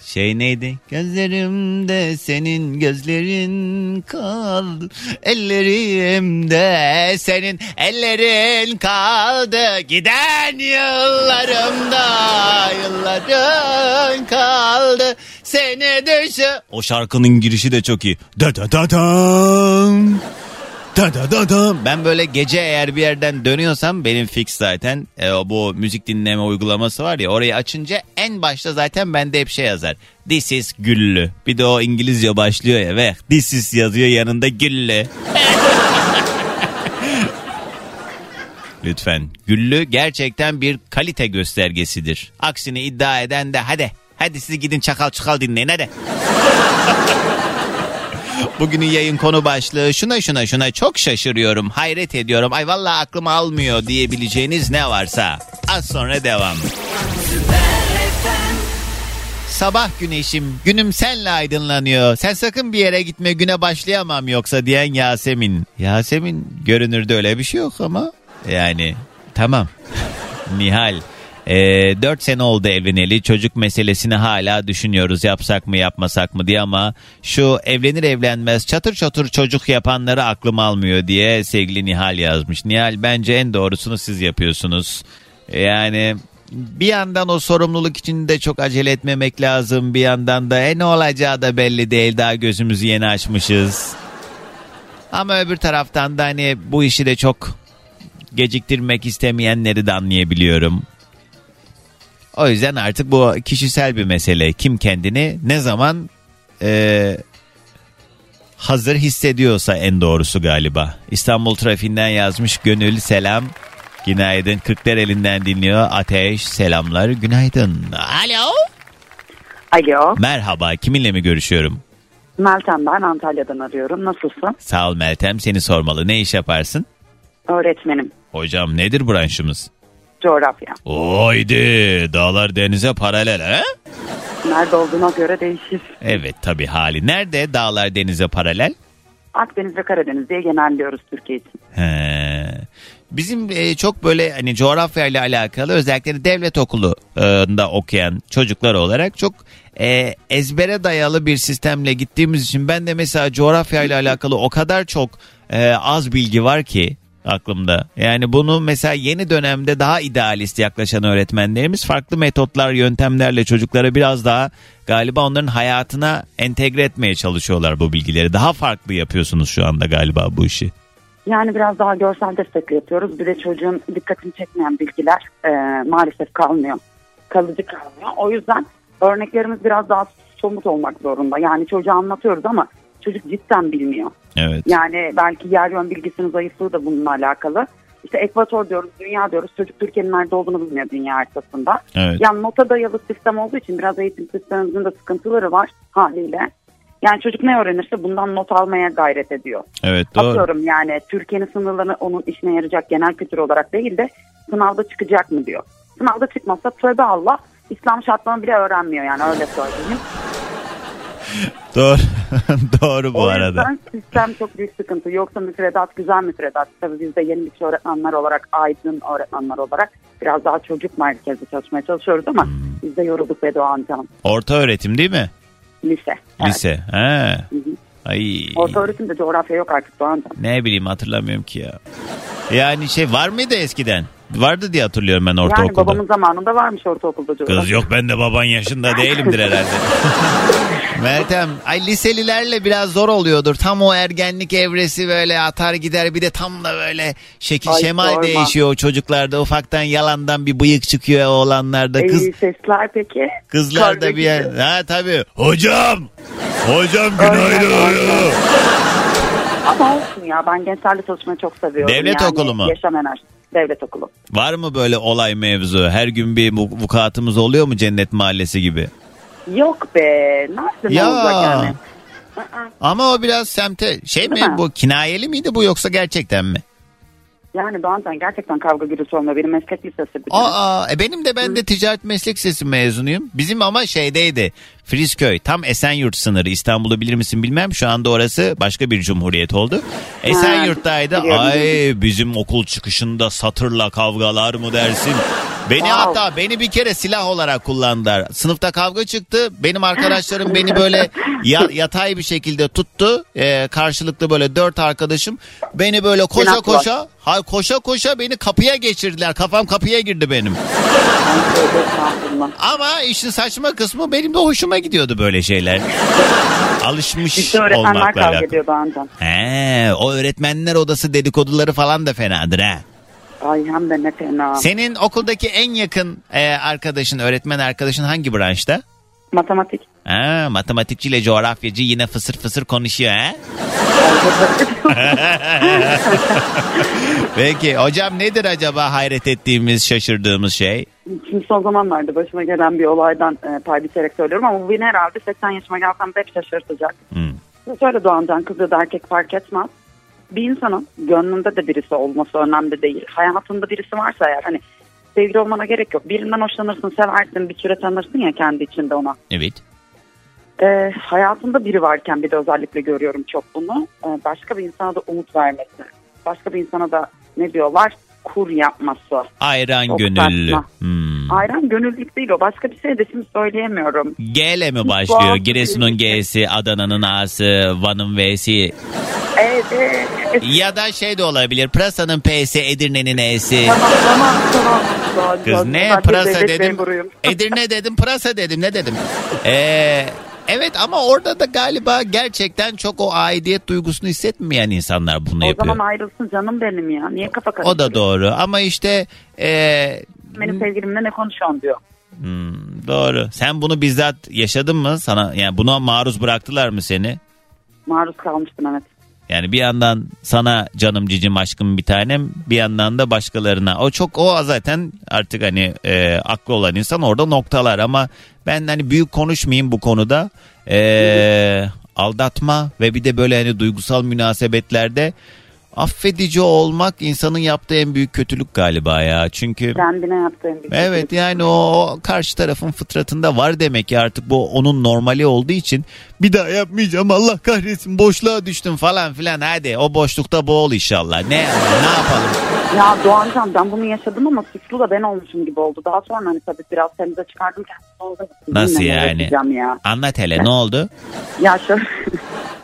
S2: Şey neydi? Gözlerimde senin gözlerin kaldı. Ellerimde senin ellerin kaldı. Giden yıllarımda yılların kaldı. Seni düşü... O şarkının girişi de çok iyi. Da da da dam. Ben böyle gece eğer bir yerden dönüyorsam benim fix zaten e, bu müzik dinleme uygulaması var ya orayı açınca en başta zaten bende hep şey yazar. This is güllü. Bir de o İngilizce başlıyor ya ve this is yazıyor yanında güllü. Lütfen. Güllü gerçekten bir kalite göstergesidir. Aksini iddia eden de hadi. Hadi siz gidin çakal çakal dinleyin hadi. Bugünün yayın konu başlığı şuna şuna şuna çok şaşırıyorum, hayret ediyorum. Ay vallahi aklım almıyor diyebileceğiniz ne varsa. Az sonra devam. Sabah güneşim, günüm senle aydınlanıyor. Sen sakın bir yere gitme güne başlayamam yoksa diyen Yasemin. Yasemin görünürde öyle bir şey yok ama yani tamam. Nihal. Ee, 4 sene oldu evleneli çocuk meselesini hala düşünüyoruz yapsak mı yapmasak mı diye ama şu evlenir evlenmez çatır çatır çocuk yapanları aklım almıyor diye sevgili Nihal yazmış. Nihal bence en doğrusunu siz yapıyorsunuz. Yani bir yandan o sorumluluk içinde çok acele etmemek lazım. Bir yandan da e ne olacağı da belli değil. Daha gözümüzü yeni açmışız. Ama öbür taraftan da hani bu işi de çok geciktirmek istemeyenleri de anlayabiliyorum. O yüzden artık bu kişisel bir mesele. Kim kendini ne zaman e, hazır hissediyorsa en doğrusu galiba. İstanbul trafiğinden yazmış Gönül selam. Günaydın. Kırklar elinden dinliyor. Ateş selamlar. Günaydın. Alo.
S8: Alo,
S2: Merhaba. Kiminle mi görüşüyorum?
S8: Meltem ben Antalya'dan arıyorum. Nasılsın?
S2: Sağ ol Meltem. Seni sormalı. Ne iş yaparsın?
S8: Öğretmenim,
S2: Hocam nedir branşımız?
S8: Coğrafya.
S2: Oydi. Dağlar denize paralel he?
S8: Nerede olduğuna göre değişir.
S2: Evet tabii hali. Nerede dağlar denize paralel?
S8: Akdeniz ve Karadeniz diye genelliyoruz Türkiye için.
S2: He. Bizim e, çok böyle hani coğrafya ile alakalı özellikle devlet okulunda okuyan çocuklar olarak çok e, ezbere dayalı bir sistemle gittiğimiz için ben de mesela coğrafya ile alakalı o kadar çok e, az bilgi var ki aklımda. Yani bunu mesela yeni dönemde daha idealist yaklaşan öğretmenlerimiz farklı metotlar, yöntemlerle çocuklara biraz daha galiba onların hayatına entegre etmeye çalışıyorlar bu bilgileri. Daha farklı yapıyorsunuz şu anda galiba bu işi.
S8: Yani biraz daha görsel destekli yapıyoruz. Bir de çocuğun dikkatini çekmeyen bilgiler e, maalesef kalmıyor. Kalıcı kalmıyor. O yüzden örneklerimiz biraz daha somut olmak zorunda. Yani çocuğa anlatıyoruz ama çocuk cidden bilmiyor.
S2: Evet.
S8: Yani belki yer yön bilgisinin zayıflığı da bununla alakalı. İşte ekvator diyoruz, dünya diyoruz. Çocuk Türkiye'nin nerede olduğunu bilmiyor dünya haritasında.
S2: Evet.
S8: Yani nota dayalı sistem olduğu için biraz eğitim sistemimizin de sıkıntıları var haliyle. Yani çocuk ne öğrenirse bundan not almaya gayret ediyor.
S2: Evet doğru.
S8: Atıyorum yani Türkiye'nin sınırlarını onun işine yarayacak genel kültür olarak değil de sınavda çıkacak mı diyor. Sınavda çıkmazsa tövbe Allah İslam şartlarını bile öğrenmiyor yani öyle söyleyeyim.
S2: Doğru. doğru bu
S8: o
S2: arada.
S8: yüzden sistem çok büyük sıkıntı. Yoksa müfredat güzel müfredat. Tabii biz de yeni bir öğretmenler olarak, aydın öğretmenler olarak biraz daha çocuk merkezli çalışmaya çalışıyoruz ama
S2: Hmm.
S8: biz de yorulduk be Doğan Can.
S2: Orta öğretim değil mi?
S8: Lise. Evet.
S2: Lise. He.
S8: Hı hı.
S2: Ay.
S8: Orta öğretimde coğrafya yok artık Doğan Can.
S2: Ne bileyim hatırlamıyorum ki ya. Yani şey var mıydı eskiden? Vardı diye hatırlıyorum ben ortaokulda.
S8: Yani babamın zamanında varmış ortaokulda coğrafya.
S2: Kız yok ben de baban yaşında değilimdir herhalde. Meltem ay liselilerle biraz zor oluyordur. Tam o ergenlik evresi böyle atar gider bir de tam da böyle şekil
S8: Ay,
S2: şemal
S8: sorma.
S2: değişiyor o çocuklarda. Ufaktan yalandan bir bıyık çıkıyor oğlanlarda. Kız
S8: İyi sesler peki.
S2: kızlarda
S8: Karga
S2: bir yer. Ha tabii. Hocam. Hocam günaydın.
S8: öyle. Ama olsun ya ben gençlerle çalışmayı çok seviyorum.
S2: Devlet
S8: yani,
S2: okulu mu?
S8: Yaşam enerjisi. Devlet okulu.
S2: Var mı böyle olay mevzu? Her gün bir vu- vukuatımız oluyor mu cennet mahallesi gibi?
S8: Yok be. Nerede
S2: Ya.
S8: olacak yani?
S2: Ama o biraz semte şey mi
S8: Değil mi?
S2: bu kinayeli miydi bu yoksa gerçekten mi?
S8: Yani Doğan Can gerçekten kavga gürültü olmuyor. Benim meslek lisesi bir.
S2: Aa, e benim de ben de ticaret meslek lisesi mezunuyum. Bizim ama şeydeydi. Frizköy tam Esenyurt sınırı İstanbul'u bilir misin bilmem. Şu anda orası başka bir cumhuriyet oldu. Esenyurt'taydı. Ay bizim okul çıkışında satırla kavgalar mı dersin? Beni
S8: Wow.
S2: hatta beni bir kere silah olarak kullandılar. Sınıfta kavga çıktı. Benim arkadaşlarım beni böyle ya- yatay bir şekilde tuttu. Ee, karşılıklı böyle dört arkadaşım. Beni böyle koşa
S8: var.
S2: koşa, ha, koşa koşa beni kapıya geçirdiler. Kafam kapıya girdi benim. Ama işin saçma kısmı benim de hoşuma gidiyordu böyle şeyler. Alışmış
S8: öğretmenler
S2: olmakla
S8: kavga
S2: alakalı. He, o öğretmenler odası dedikoduları falan da fenadır ha.
S8: Ay hem de ne fena.
S2: Senin okuldaki en yakın e, arkadaşın, öğretmen arkadaşın hangi branşta?
S8: Matematik.
S2: Ha, matematikçiyle coğrafyacı yine fısır fısır konuşuyor ha. Peki hocam nedir acaba hayret ettiğimiz, şaşırdığımız şey?
S8: Şimdi son zamanlarda başıma gelen bir olaydan e, pay biçerek söylüyorum ama bu beni herhalde 80 yaşıma gelsem de hep şaşırtacak.
S2: Hmm.
S8: Şöyle Doğancan kız ya da erkek fark etmez. Bir insanın gönlünde de birisi olması önemli değil. Hayatında birisi varsa eğer hani sevgili olmana gerek yok. Birinden hoşlanırsın, seversin, bir süre tanırsın ya kendi içinde ona.
S2: Evet.
S8: Ee, hayatında biri varken bir de özellikle görüyorum çok bunu. Ee, başka bir insana da umut vermesi. Başka bir insana da ne diyorlar? Kur yapması.
S2: Ayran
S8: Çok
S2: gönüllü. Hmm.
S8: Ayran gönüllülük değil o. Başka bir şey de şimdi söyleyemiyorum.
S2: G ile mi başlıyor? Giresun'un G'si, Adana'nın A'sı, Van'ın V'si.
S8: Evet.
S2: Ya da şey de olabilir. Pırasa'nın P'si, Edirne'nin E'si.
S8: Tamam tamam tamam.
S2: Kız ne pırasa dedim. Edirne dedim, pırasa dedim. Ne dedim? Ee, evet ama orada da galiba gerçekten çok o aidiyet duygusunu hissetmeyen insanlar bunu
S8: O
S2: yapıyor.
S8: zaman ayrılsın canım benim ya. Niye kafa
S2: O
S8: karıştırıyorsun?
S2: da doğru ama işte ee,
S8: Benim sevgilimle ne konuşuyorsun diyor.
S2: hmm, doğru. Sen bunu bizzat yaşadın mı? Sana yani buna maruz bıraktılar mı seni?
S8: Maruz kalmıştım evet.
S2: Yani bir yandan sana canım cicim aşkım bir tanem bir yandan da başkalarına. O çok o zaten artık hani e, aklı olan insan orada noktalar ama ben hani büyük konuşmayayım bu konuda. E, aldatma ve bir de böyle hani duygusal münasebetlerde affedici olmak insanın yaptığı en büyük kötülük galiba ya. Çünkü
S8: Kendine yaptığın bir
S2: Evet
S8: kötülük.
S2: yani o, karşı tarafın fıtratında var demek ki artık bu onun normali olduğu için bir daha yapmayacağım Allah kahretsin boşluğa düştüm falan filan hadi o boşlukta boğul inşallah ne ne yapalım
S8: Ya Doğancan ben bunu yaşadım ama suçlu da ben olmuşum gibi oldu. Daha sonra hani tabii biraz temize çıkardım kendimi.
S2: Nasıl yani?
S8: Ya.
S2: Anlat hele ne oldu?
S8: ya şöyle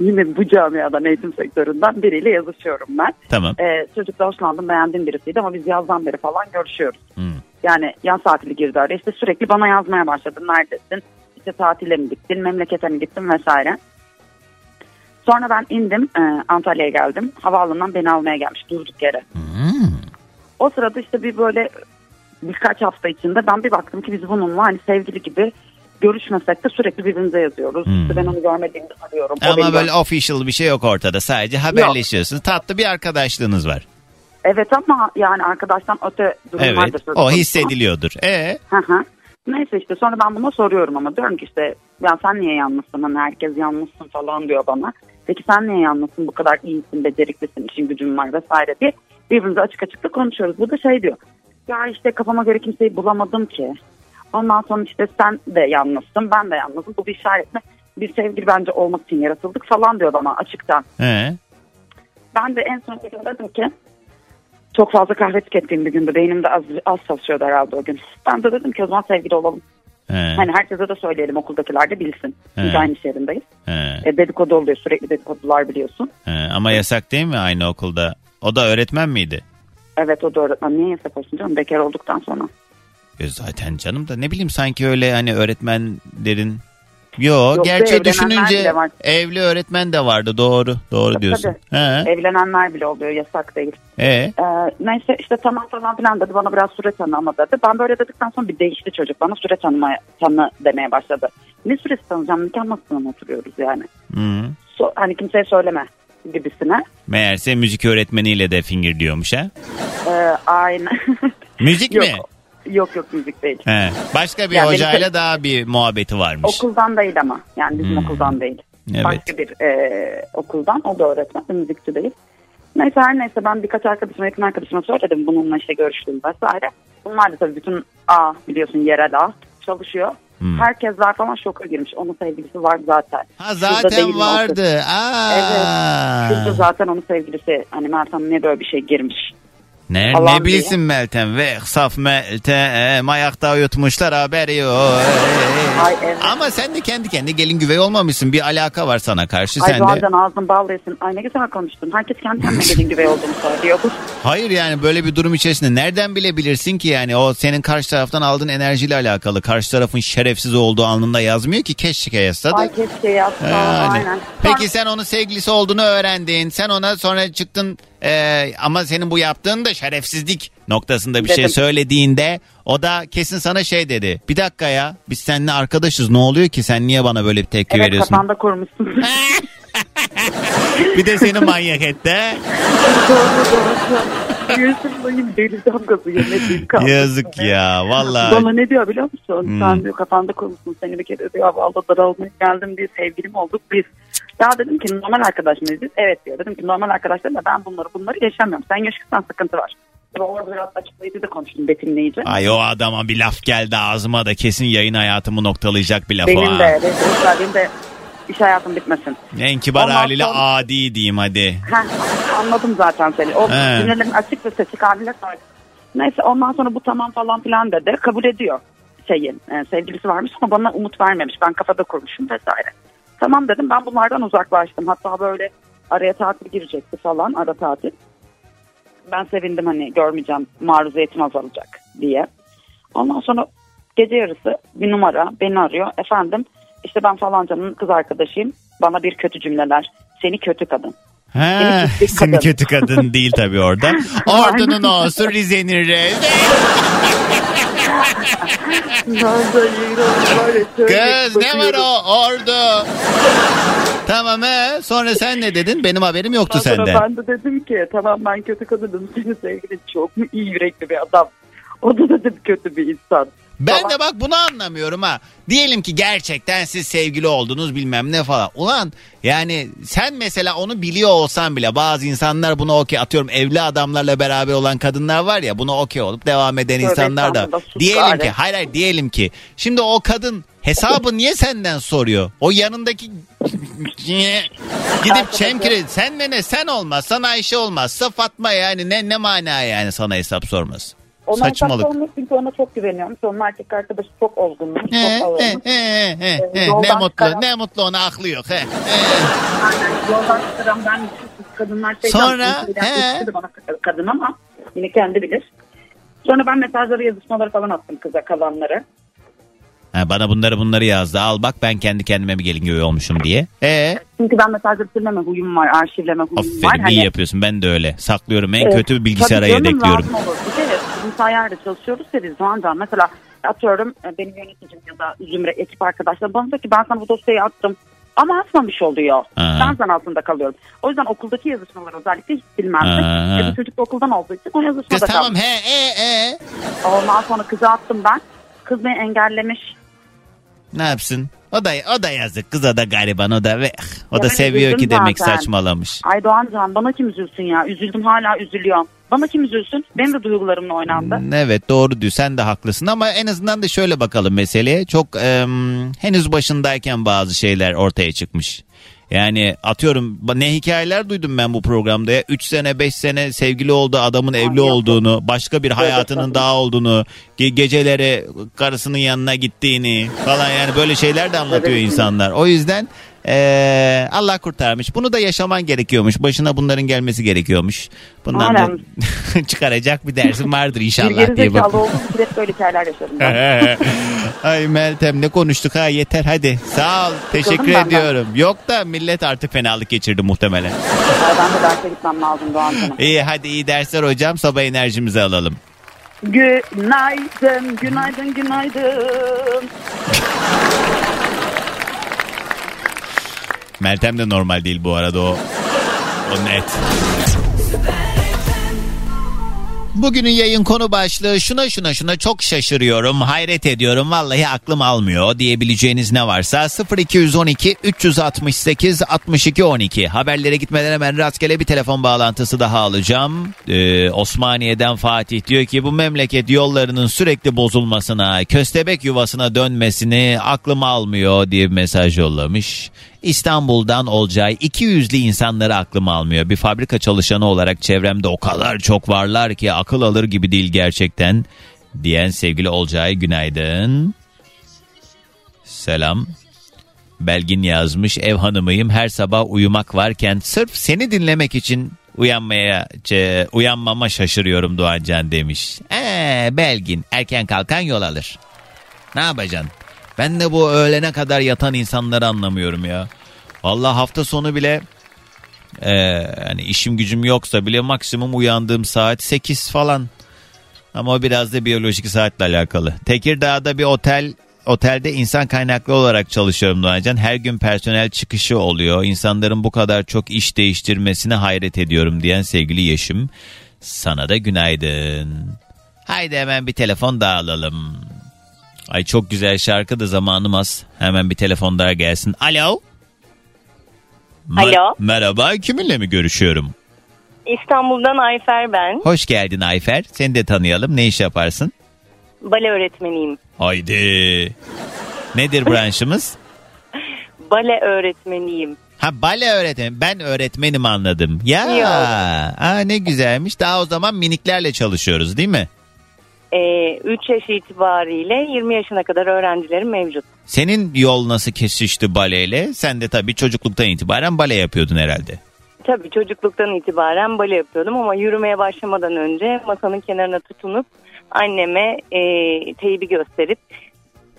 S8: yine bu camiadan eğitim sektöründen biriyle yazışıyorum ben.
S2: Tamam.
S8: Ee, çocukla hoşlandım beğendiğim birisiydi ama biz yazdan beri falan görüşüyoruz.
S2: Hmm.
S8: Yani yaz tatili girdi araya. İşte sürekli bana yazmaya başladı. Neredesin? İşte tatile mi gittin? Memlekete mi gittin? Vesaire. Sonra ben indim. e, Antalya'ya geldim. Havaalanından beni almaya gelmiş durduk yere.
S2: Hmm.
S8: O sırada işte bir böyle birkaç hafta içinde ben bir baktım ki biz bununla hani sevgili gibi görüşmesek de sürekli birbirimize yazıyoruz.
S2: Hmm.
S8: İşte ben onu görmediğimde arıyorum.
S2: Ama böyle official bir şey yok ortada. Sadece haberleşiyorsunuz. Tatlı bir arkadaşlığınız var.
S8: Evet ama yani arkadaştan öte durumlar da
S2: Evet.
S8: söz
S2: O hissediliyordur. E
S8: Hı hı. Neyse işte sonra ben buna soruyorum ama diyorum ki işte ya sen niye yalnızsın hani herkes yalnızsın falan diyor bana. Peki sen niye yalnızsın bu kadar iyisin beceriklisin işin gücün var vesaire diye birbirimize açık açık da konuşuyoruz. Bu da şey diyor ya işte kafama göre kimseyi bulamadım ki. Ondan sonra işte sen de yalnızsın ben de yalnızım bu bir işaret mi? Bir sevgili bence olmak için yaratıldık falan diyor bana açıktan.
S2: He.
S8: Ben de en son dedim ki çok fazla kahve tükettiğim bir gündü. Beynim de az, az çalışıyordu herhalde o gün. Ben de dedim ki o zaman sevgili olalım.
S2: He.
S8: Hani herkese de söyleyelim okuldakiler de bilsin. Çünkü
S2: He.
S8: aynı iş yerindeyiz.
S2: He.
S8: E, dedikodu oluyor sürekli dedikodular biliyorsun.
S2: He. Ama yasak değil mi aynı okulda? O da öğretmen miydi?
S8: Evet o da öğretmen. Niye yasak olsun canım bekar olduktan sonra.
S2: E zaten canım da ne bileyim sanki öyle hani öğretmenlerin Yo,
S8: Yok,
S2: gerçi düşününce evli öğretmen de vardı doğru doğru
S8: Tabii,
S2: diyorsun. He.
S8: Evlenenler bile oluyor yasak değil.
S2: E.
S8: Ee, neyse işte tamam falan filan dedi bana biraz süre tanı ama dedi. Ben böyle dedikten sonra bir değişti çocuk bana süre tanımaya, tanı demeye başladı. Ne süresi tanıyacağım nikah masasına oturuyoruz yani.
S2: Hı.
S8: So, hani kimseye söyleme gibisine.
S2: Meğerse müzik öğretmeniyle de finger diyormuş ha.
S8: Ee, aynen.
S2: Müzik
S8: yok,
S2: mi?
S8: Yok yok müzik değil.
S2: He. Başka bir
S8: Ya benim-
S2: hocayla daha bir muhabbeti varmış.
S8: Okuldan değil ama. Yani bizim
S2: Hmm.
S8: okuldan değil.
S2: Evet.
S8: Başka bir e, okuldan. O da öğretmen. Müzikçi değil. Neyse her neyse ben birkaç arkadaşıma yakın arkadaşıma söyledim. Bununla işte görüştüm vesaire. Bunlar da tabii bütün A biliyorsun yerel A çalışıyor.
S2: Hmm.
S8: Herkesler falan şoka girmiş. Onun sevgilisi var zaten.
S2: Ha
S8: Şurada değil
S2: zaten
S8: mi
S2: vardı. Aa.
S8: Evet. Şurada zaten onun sevgilisi hani Meltem ne böyle bir şey girmiş.
S2: Ne,
S8: Falan
S2: ne bilsin Meltem ve saf Meltem ayakta uyutmuşlar haberi yok.
S8: Ay evet.
S2: Ama sen de kendi kendi gelin güvey olmamışsın. Bir alaka var sana karşı
S8: Ay
S2: sen de.
S8: bazen ağzın bal yesin. Ay ne güzel konuştun. Herkes kendi kendine gelin güvey olduğunu söylüyor.
S2: Hayır yani böyle bir durum içerisinde nereden bilebilirsin ki yani o senin karşı taraftan aldığın enerjiyle alakalı. Karşı tarafın şerefsiz olduğu alnında yazmıyor ki keşke yazsa da.
S8: Ay keşke yapsa.
S2: Yani.
S8: Aynen.
S2: Peki sen onun sevgilisi olduğunu öğrendin. Sen ona sonra çıktın e, ama senin bu yaptığın da şerefsizlik noktasında bir şey söylediğinde o da kesin sana şey dedi. Bir dakika ya biz seninle arkadaşız ne oluyor ki sen niye bana böyle bir tepki
S8: Evet
S2: veriyorsun?
S8: kafanda kurmuşsun.
S2: Bir de seni manyak etti.
S8: Yüzümdeyim deli damgası yemediğim kaldı.
S2: Yazık ya vallahi.
S8: Bana ne diyor biliyor musun?
S2: Hmm.
S8: Sen diyor kafanda kurmuşsun seni bir kere diyor valla daralmaya geldim diye sevgilim olduk biz. Ya dedim ki normal arkadaş mıyız biz? Evet diyor. Dedim ki normal arkadaşlar da ben bunları bunları yaşamıyorum. Sen yaşıyorsan sıkıntı var. Ve Orada biraz açıklayıcı da konuştum betimleyici.
S2: Ay o adama bir laf geldi ağzıma da kesin yayın hayatımı noktalayacak bir laf o
S8: Benim
S2: ha.
S8: de, rezil benim de iş hayatım bitmesin.
S2: En kibar
S8: Ondan
S2: haliyle
S8: sonra-
S2: adi diyeyim hadi.
S8: Heh, anladım zaten seni. O cümlelerin açık ve seçik haline sahip. Neyse ondan sonra bu tamam falan filan dedi. Kabul ediyor şeyin. e, sevgilisi varmış ama bana umut vermemiş. Ben kafada kurmuşum vesaire. Tamam dedim ben bunlardan uzaklaştım. Hatta böyle araya tatil girecekti falan ara tatil. Ben sevindim hani görmeyeceğim maruziyetim azalacak diye. Ondan sonra gece yarısı bir numara beni arıyor. Efendim işte ben falancanın kız arkadaşıyım. Bana bir kötü cümleler. Seni kötü kadın.
S2: He,
S8: Seni kötü
S2: seni
S8: kadın.
S2: kötü kadın değil tabii orada. Ordunun olsun Rize'nin Rize. Kız ne var o ordu? Tamam he. Sonra sen ne dedin? Benim haberim yoktu
S8: Ondan sonra
S2: senden.
S8: Ben de dedim ki tamam ben kötü kadınım. Senin sevgilin çok mu iyi yürekli bir adam. O da dedim kötü bir insan.
S2: Ben
S8: Tamam.
S2: de bak bunu anlamıyorum ha. Diyelim ki gerçekten siz sevgili oldunuz bilmem ne falan. Ulan yani sen mesela onu biliyor olsan bile bazı insanlar bunu okey atıyorum evli adamlarla beraber olan kadınlar var ya bunu okey olup devam eden
S8: Tövbe
S2: insanlar da. Diyelim
S8: gari.
S2: ki hayır hayır diyelim ki şimdi o kadın hesabı niye senden soruyor? O yanındaki Gidip çemkire sen ne ne sen olmazsan Ayşe olmazsa Fatma yani ne ne mana yani sana hesap sorması.
S8: Ona
S2: Saçmalık.
S8: sormak çünkü ona çok güveniyorum. Onun erkek arkadaşı çok olgunmuş, çok
S2: he, he, he, he.
S8: Yoldan
S2: Ne mutlu
S8: çıkaran-
S2: ne mutlu ona aklı yok. He.
S8: Aynen. Yoldan çıkaran ben kadınlar şey
S2: Sonra, he.
S8: bana kadın ama yine kendi bilir. Sonra ben mesajları yazışmaları falan attım kıza kalanları.
S2: Ha, bana bunları bunları yazdı. Al bak ben kendi kendime bir gelin gibi olmuşum diye. E
S8: Çünkü ben mesajları silmeme huyum var, arşivleme huyum var.
S2: aferin iyi yapıyorsun. Ben de öyle. Saklıyorum. En
S8: Evet,
S2: kötü bilgisayara yedekliyorum.
S8: Yerde çalışıyoruz ya biz Doğancan. Mesela atıyorum e, benim yöneticim ya da Zümre ekip arkadaşlar bana diyor ki ben sana bu dosyayı attım. Ama atmamış oluyor.
S2: Ha.
S8: Ben zan altında kalıyorum. O yüzden okuldaki yazışmalar özellikle hiç bilmezdik. E, çocuk da okuldan olduğu için o yazışmada
S2: Kız tamam
S8: kaldı.
S2: he e e.
S8: Ondan sonra kıza attım ben. Kız beni engellemiş.
S2: Ne yapsın? O da o da yazık. Kıza da gariban o da ve o
S8: Ya
S2: da seviyor ki demek
S8: zaten.
S2: saçmalamış.
S8: Ay Doğancan bana kim üzülsün ya? Üzüldüm hala üzülüyorum. Bana kim üzülsün? Benim de duygularımla oynandı.
S2: Evet doğru diyor sen de haklısın ama en azından da şöyle bakalım meseleye. Çok em, henüz başındayken bazı şeyler ortaya çıkmış. Yani atıyorum ne hikayeler duydum ben bu programda ya. 3 sene 5 sene sevgili oldu adamın evli
S8: yok.
S2: olduğunu başka bir hayatının daha olduğunu ge- geceleri karısının yanına gittiğini falan yani böyle şeyler de anlatıyor
S8: Evet.
S2: insanlar. O yüzden eee, Allah kurtarmış. Bunu da yaşaman gerekiyormuş. Başına bunların gelmesi gerekiyormuş. Bundan da
S8: Aynen.
S2: çıkaracak bir dersin vardır inşallah diye bak.
S8: zekalı olduğum için hep böyle hikayeler yaşadım ben.
S2: Ay Meltem ne konuştuk ha yeter hadi. Sağ ol. Teşekkür
S8: benden.
S2: ediyorum. Yok da millet artık fenalık geçirdi muhtemelen.
S8: Ben de derse gitmem lazım Doğancan'ım.
S2: İyi hadi iyi dersler hocam. Sabah enerjimizi alalım.
S8: Günaydın, günaydın, günaydın.
S2: Meltem de normal değil bu arada o. O net. Bugünün yayın konu başlığı şuna şuna şuna çok şaşırıyorum, hayret ediyorum, vallahi aklım almıyor diyebileceğiniz ne varsa 0212 368 62 12 haberlere gitmeden hemen rastgele bir telefon bağlantısı daha alacağım. Ee, Osmaniye'den Fatih diyor ki bu memleket yollarının sürekli bozulmasına, köstebek yuvasına dönmesini aklım almıyor diye bir mesaj yollamış. İstanbul'dan Olcay 200'lü insanları aklım almıyor. Bir fabrika çalışanı olarak çevremde o kadar çok varlar ki akıl alır gibi değil gerçekten. Diyen sevgili Olcay günaydın. Selam. Belgin yazmış ev hanımıyım her sabah uyumak varken sırf seni dinlemek için uyanmaya uyanmama şaşırıyorum Doğancan demiş. Ee, Belgin erken kalkan yol alır. Ne yapacaksın? Ben de bu öğlene kadar yatan insanları anlamıyorum ya. Vallahi hafta sonu bile e, yani işim gücüm yoksa bile maksimum uyandığım saat 8 falan. Ama o biraz da biyolojik saatle alakalı. Tekirdağ'da bir otel otelde insan kaynaklı olarak çalışıyorum Doğancan. Her gün personel çıkışı oluyor. İnsanların bu kadar çok iş değiştirmesine hayret ediyorum diyen sevgili Yeşim. Sana da günaydın. Haydi hemen bir telefon daha alalım. Ay çok güzel şarkı da zamanım az. Hemen bir telefon daha gelsin. Alo.
S9: Alo.
S2: merhaba kiminle mi görüşüyorum?
S9: İstanbul'dan Ayfer ben.
S2: Hoş geldin Ayfer. Seni de tanıyalım. Ne iş yaparsın?
S9: Bale öğretmeniyim.
S2: Haydi. Nedir branşımız?
S9: Bale öğretmeniyim.
S2: Ha bale öğretmen. Ben öğretmenim anladım. Ya. Aa, ne güzelmiş. Daha o zaman miniklerle çalışıyoruz değil mi?
S9: 3 yaş itibariyle 20 yaşına kadar öğrencilerim mevcut.
S2: Senin yol nasıl kesişti baleyle? Sen de tabii çocukluktan itibaren bale yapıyordun herhalde.
S9: Tabii çocukluktan itibaren bale yapıyordum ama yürümeye başlamadan önce masanın kenarına tutunup anneme e, teybi gösterip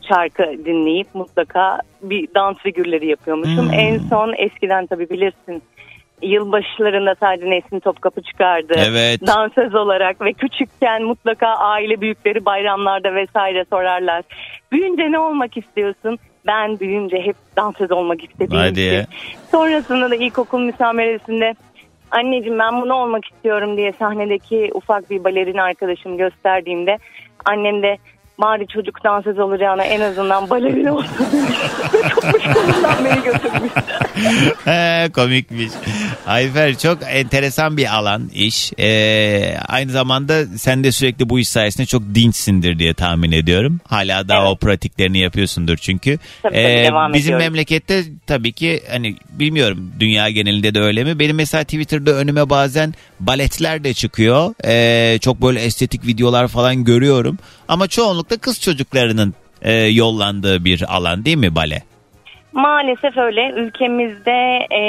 S9: şarkı dinleyip mutlaka bir dans figürleri yapıyormuşum.
S2: Hmm.
S9: En son eskiden tabii bilirsin yılbaşlarında sadece Nesin Topkapı çıkardı.
S2: Evet.
S9: Dansöz olarak ve küçükken mutlaka aile büyükleri bayramlarda vesaire sorarlar. Büyünce ne olmak istiyorsun? Ben büyüyünce hep dansöz olmak istediğim
S2: Hadi
S9: için.
S2: ya.
S9: Sonrasında da ilkokul müsameresinde anneciğim ben bunu olmak istiyorum diye sahnedeki ufak bir balerin arkadaşım gösterdiğimde annem de bari çocuk dansöz olacağına en azından balerin olsun tutmuş kolundan beni götürmüş.
S2: He, komikmiş. Ayfer çok enteresan bir alan iş. Ee, aynı zamanda sen de sürekli bu iş sayesinde çok dinçsindir diye tahmin ediyorum. Hala daha
S9: Evet.
S2: o pratiklerini yapıyorsundur çünkü.
S9: Tabii, tabii, devam
S2: bizim
S9: ediyorum.
S2: memlekette tabii ki hani bilmiyorum dünya genelinde de öyle mi? Benim mesela Twitter'da önüme bazen baletler de çıkıyor. Ee, çok böyle estetik videolar falan görüyorum. Ama çoğunlukla kız çocuklarının e, yollandığı bir alan değil mi bale?
S9: Maalesef öyle. Ülkemizde e,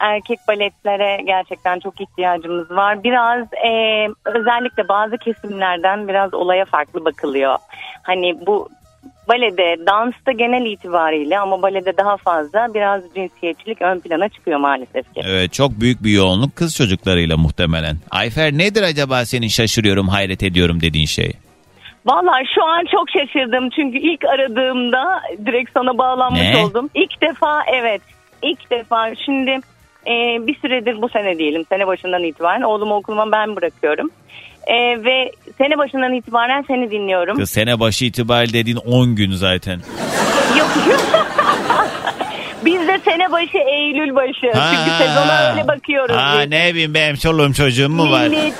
S9: erkek baletlere gerçekten çok ihtiyacımız var. Biraz e, özellikle bazı kesimlerden biraz olaya farklı bakılıyor. Hani bu balede, dansta genel itibariyle ama balede daha fazla biraz cinsiyetçilik ön plana çıkıyor maalesef ki.
S2: Evet çok büyük bir yoğunluk kız çocuklarıyla muhtemelen. Ayfer nedir acaba senin şaşırıyorum hayret ediyorum dediğin şey?
S9: Vallahi şu an çok şaşırdım çünkü ilk aradığımda direkt sana bağlanmış
S2: Ne?
S9: oldum. İlk defa evet ilk defa şimdi e, bir süredir bu sene diyelim sene başından itibaren oğlumu okuluma ben bırakıyorum. E, ve sene başından itibaren seni dinliyorum.
S2: Kız sene başı itibariyle dediğin 10 gün zaten.
S9: Yok Bizde sene başı Eylül başı. Çünkü sezona öyle bakıyoruz.
S2: Ha,
S9: biz.
S2: ne bileyim benim çoluğum çocuğum mu var?
S9: Millet-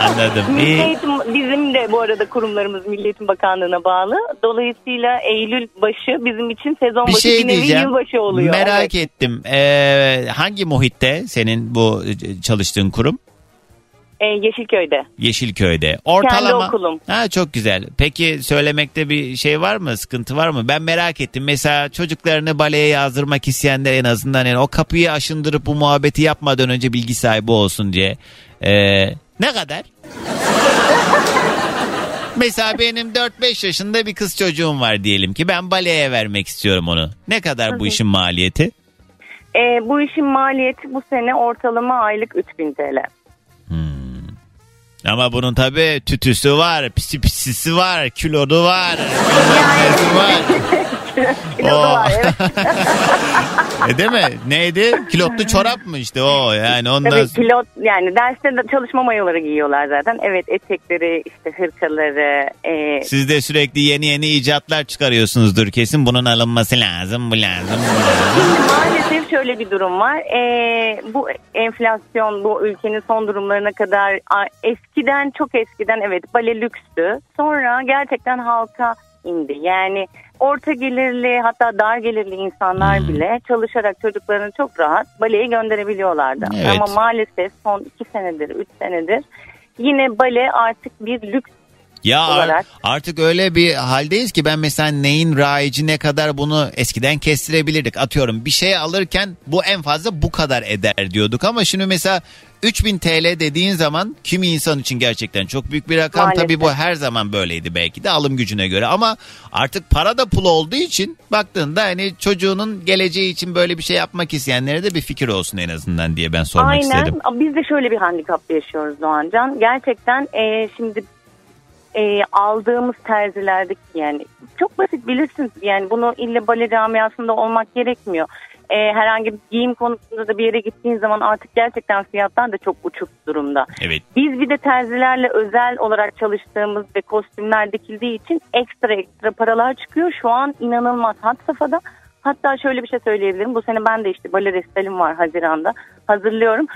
S2: anladım.
S9: Milli. Eğitim, bizim de bu arada kurumlarımız Milli Eğitim Bakanlığı'na bağlı. Dolayısıyla Eylül başı bizim için sezon
S2: Bir
S9: başı
S2: şey
S9: bir nevi
S2: diyeceğim.
S9: yılbaşı oluyor.
S2: Merak
S9: Evet.
S2: ettim. Ee, hangi muhitte senin bu e, çalıştığın kurum?
S9: Ee, Yeşilköy'de.
S2: Yeşilköy'de. Ortalama.
S9: okulum.
S2: Ha çok güzel. Peki söylemekte bir şey var mı? Sıkıntı var mı? Ben merak ettim. Mesela çocuklarını baleye yazdırmak isteyenler en azından yani o kapıyı aşındırıp bu muhabbeti yapmadan önce bilgi sahibi olsun diye. Ee, ne kadar? Mesela benim 4-5 yaşında bir kız çocuğum var diyelim ki ben baleye vermek istiyorum onu. Ne kadar bu işin maliyeti?
S9: Ee, bu işin maliyeti bu sene ortalama aylık 3000 TL.
S2: Ama bunun tabii tütüsü var, pisi pisisi var, kilodu var, var.
S9: Kilosu
S2: Oo.
S9: var evet.
S2: E değil mi? Neydi? Kilotlu çorap mı işte o yani ondan
S9: Evet pilot yani derste de çalışma mayoları giyiyorlar zaten. Evet etekleri işte hırkaları. E,
S2: Siz de sürekli yeni yeni icatlar çıkarıyorsunuzdur kesin. Bunun alınması lazım, bu lazım, bu lazım.
S9: Şimdi maalesef şöyle bir durum var. Ee, bu enflasyon bu ülkenin son durumlarına kadar a, eskiden çok eskiden evet bale lükstü. Sonra gerçekten halka indi. Yani orta gelirli hatta dar gelirli insanlar
S2: Hmm.
S9: bile çalışarak çocuklarını çok rahat baleye gönderebiliyorlardı.
S2: Evet.
S9: Ama maalesef son iki senedir, üç senedir yine bale artık bir lüks
S2: Ya ar-
S9: olarak.
S2: artık öyle bir haldeyiz ki ben mesela neyin raici ne kadar bunu eskiden kestirebilirdik. Atıyorum bir şey alırken bu en fazla bu kadar eder diyorduk ama şimdi mesela 3000 TL dediğin zaman kimi insan için gerçekten çok büyük bir rakam.
S9: Maalesef.
S2: Tabii bu her zaman böyleydi belki de alım gücüne göre ama artık para da pul olduğu için baktığında hani çocuğunun geleceği için böyle bir şey yapmak isteyenlere de bir fikir olsun en azından diye ben sormak
S9: Aynen.
S2: istedim.
S9: Biz de şöyle bir handikap yaşıyoruz Doğancan. Gerçekten e, şimdi e, aldığımız terzilerdeki yani çok basit bilirsiniz yani bunu ille bale camiasında olmak gerekmiyor. E, herhangi bir giyim konusunda da bir yere gittiğin zaman artık gerçekten fiyatlar da çok uçuk durumda.
S2: Evet.
S9: Biz bir de terzilerle özel olarak çalıştığımız ve kostümler dikildiği için ekstra ekstra paralar çıkıyor. Şu an inanılmaz had safhada. Hatta şöyle bir şey söyleyebilirim. Bu sene ben de işte bale restalim var Haziran'da. Hazırlıyorum.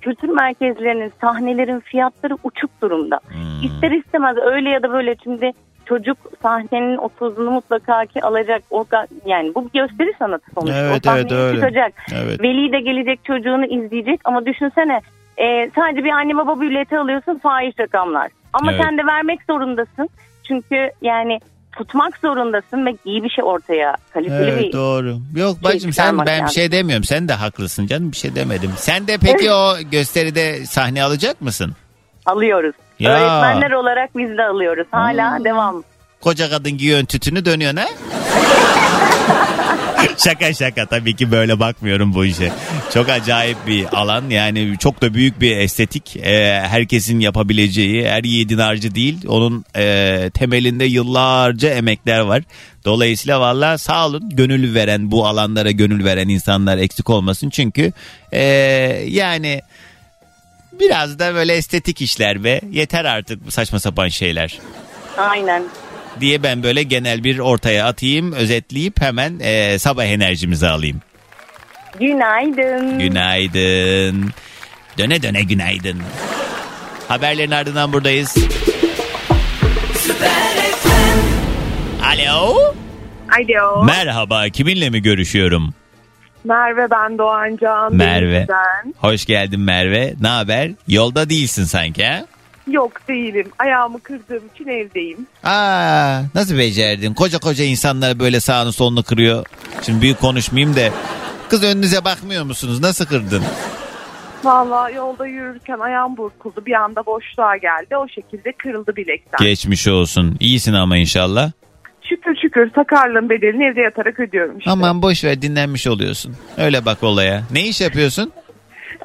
S9: Kültür merkezlerinin, sahnelerin fiyatları uçuk durumda.
S2: Hmm.
S9: İster istemez öyle ya da böyle şimdi çocuk sahnenin o tozunu mutlaka ki alacak. O ga- yani bu bir gösteri sanatı sonuçta.
S2: Evet,
S9: o
S2: evet, öyle.
S9: çıkacak.
S2: Evet.
S9: Veli de gelecek çocuğunu izleyecek ama düşünsene e, sadece bir anne baba bileti alıyorsun fahiş rakamlar. Ama
S2: Evet.
S9: sen de vermek zorundasın. Çünkü yani tutmak zorundasın ve iyi bir şey ortaya kaliteli
S2: Evet
S9: bir
S2: doğru. Yok
S9: şey
S2: bacım sen ben bir
S9: lazım.
S2: şey demiyorum. Sen de haklısın canım bir şey demedim. Sen de peki o gösteride sahne alacak mısın?
S9: alıyoruz.
S2: Ya.
S9: Öğretmenler olarak biz de alıyoruz. Hala devam.
S2: Koca kadın giyiyorsun tütünü dönüyorsun ha? şaka şaka tabii ki böyle bakmıyorum bu işe. Çok acayip bir alan yani çok da büyük bir estetik. Ee, herkesin yapabileceği her yiğidin harcı değil. Onun e, temelinde yıllarca emekler var. Dolayısıyla valla sağ olun gönül veren bu alanlara gönül veren insanlar eksik olmasın. Çünkü e, yani biraz da böyle estetik işler ve yeter artık bu saçma sapan şeyler.
S9: Aynen.
S2: diye ben böyle genel bir ortaya atayım, özetleyip hemen e, sabah enerjimizi alayım.
S9: Günaydın.
S2: Günaydın. Döne döne günaydın. Haberlerin ardından buradayız. Alo.
S4: Alo.
S2: Merhaba. Kiminle mi görüşüyorum?
S4: Merve ben Doğancan.
S2: Merve.
S4: Ben.
S2: Hoş geldin Merve. Ne haber? Yolda değilsin sanki ha?
S4: Yok değilim. Ayağımı kırdığım için evdeyim.
S2: Aa, nasıl becerdin? Koca koca insanlar böyle sağını solunu kırıyor. Şimdi büyük konuşmayayım da. Kız önünüze bakmıyor musunuz? Nasıl kırdın?
S4: Vallahi yolda yürürken ayağım burkuldu. Bir anda boşluğa geldi. O şekilde kırıldı bilekten.
S2: Geçmiş olsun. İyisin ama inşallah.
S4: Şükür şükür sakarlığın bedelini evde yatarak ödüyorum işte.
S2: Aman boş ver dinlenmiş oluyorsun. Öyle bak olaya. Ne iş yapıyorsun?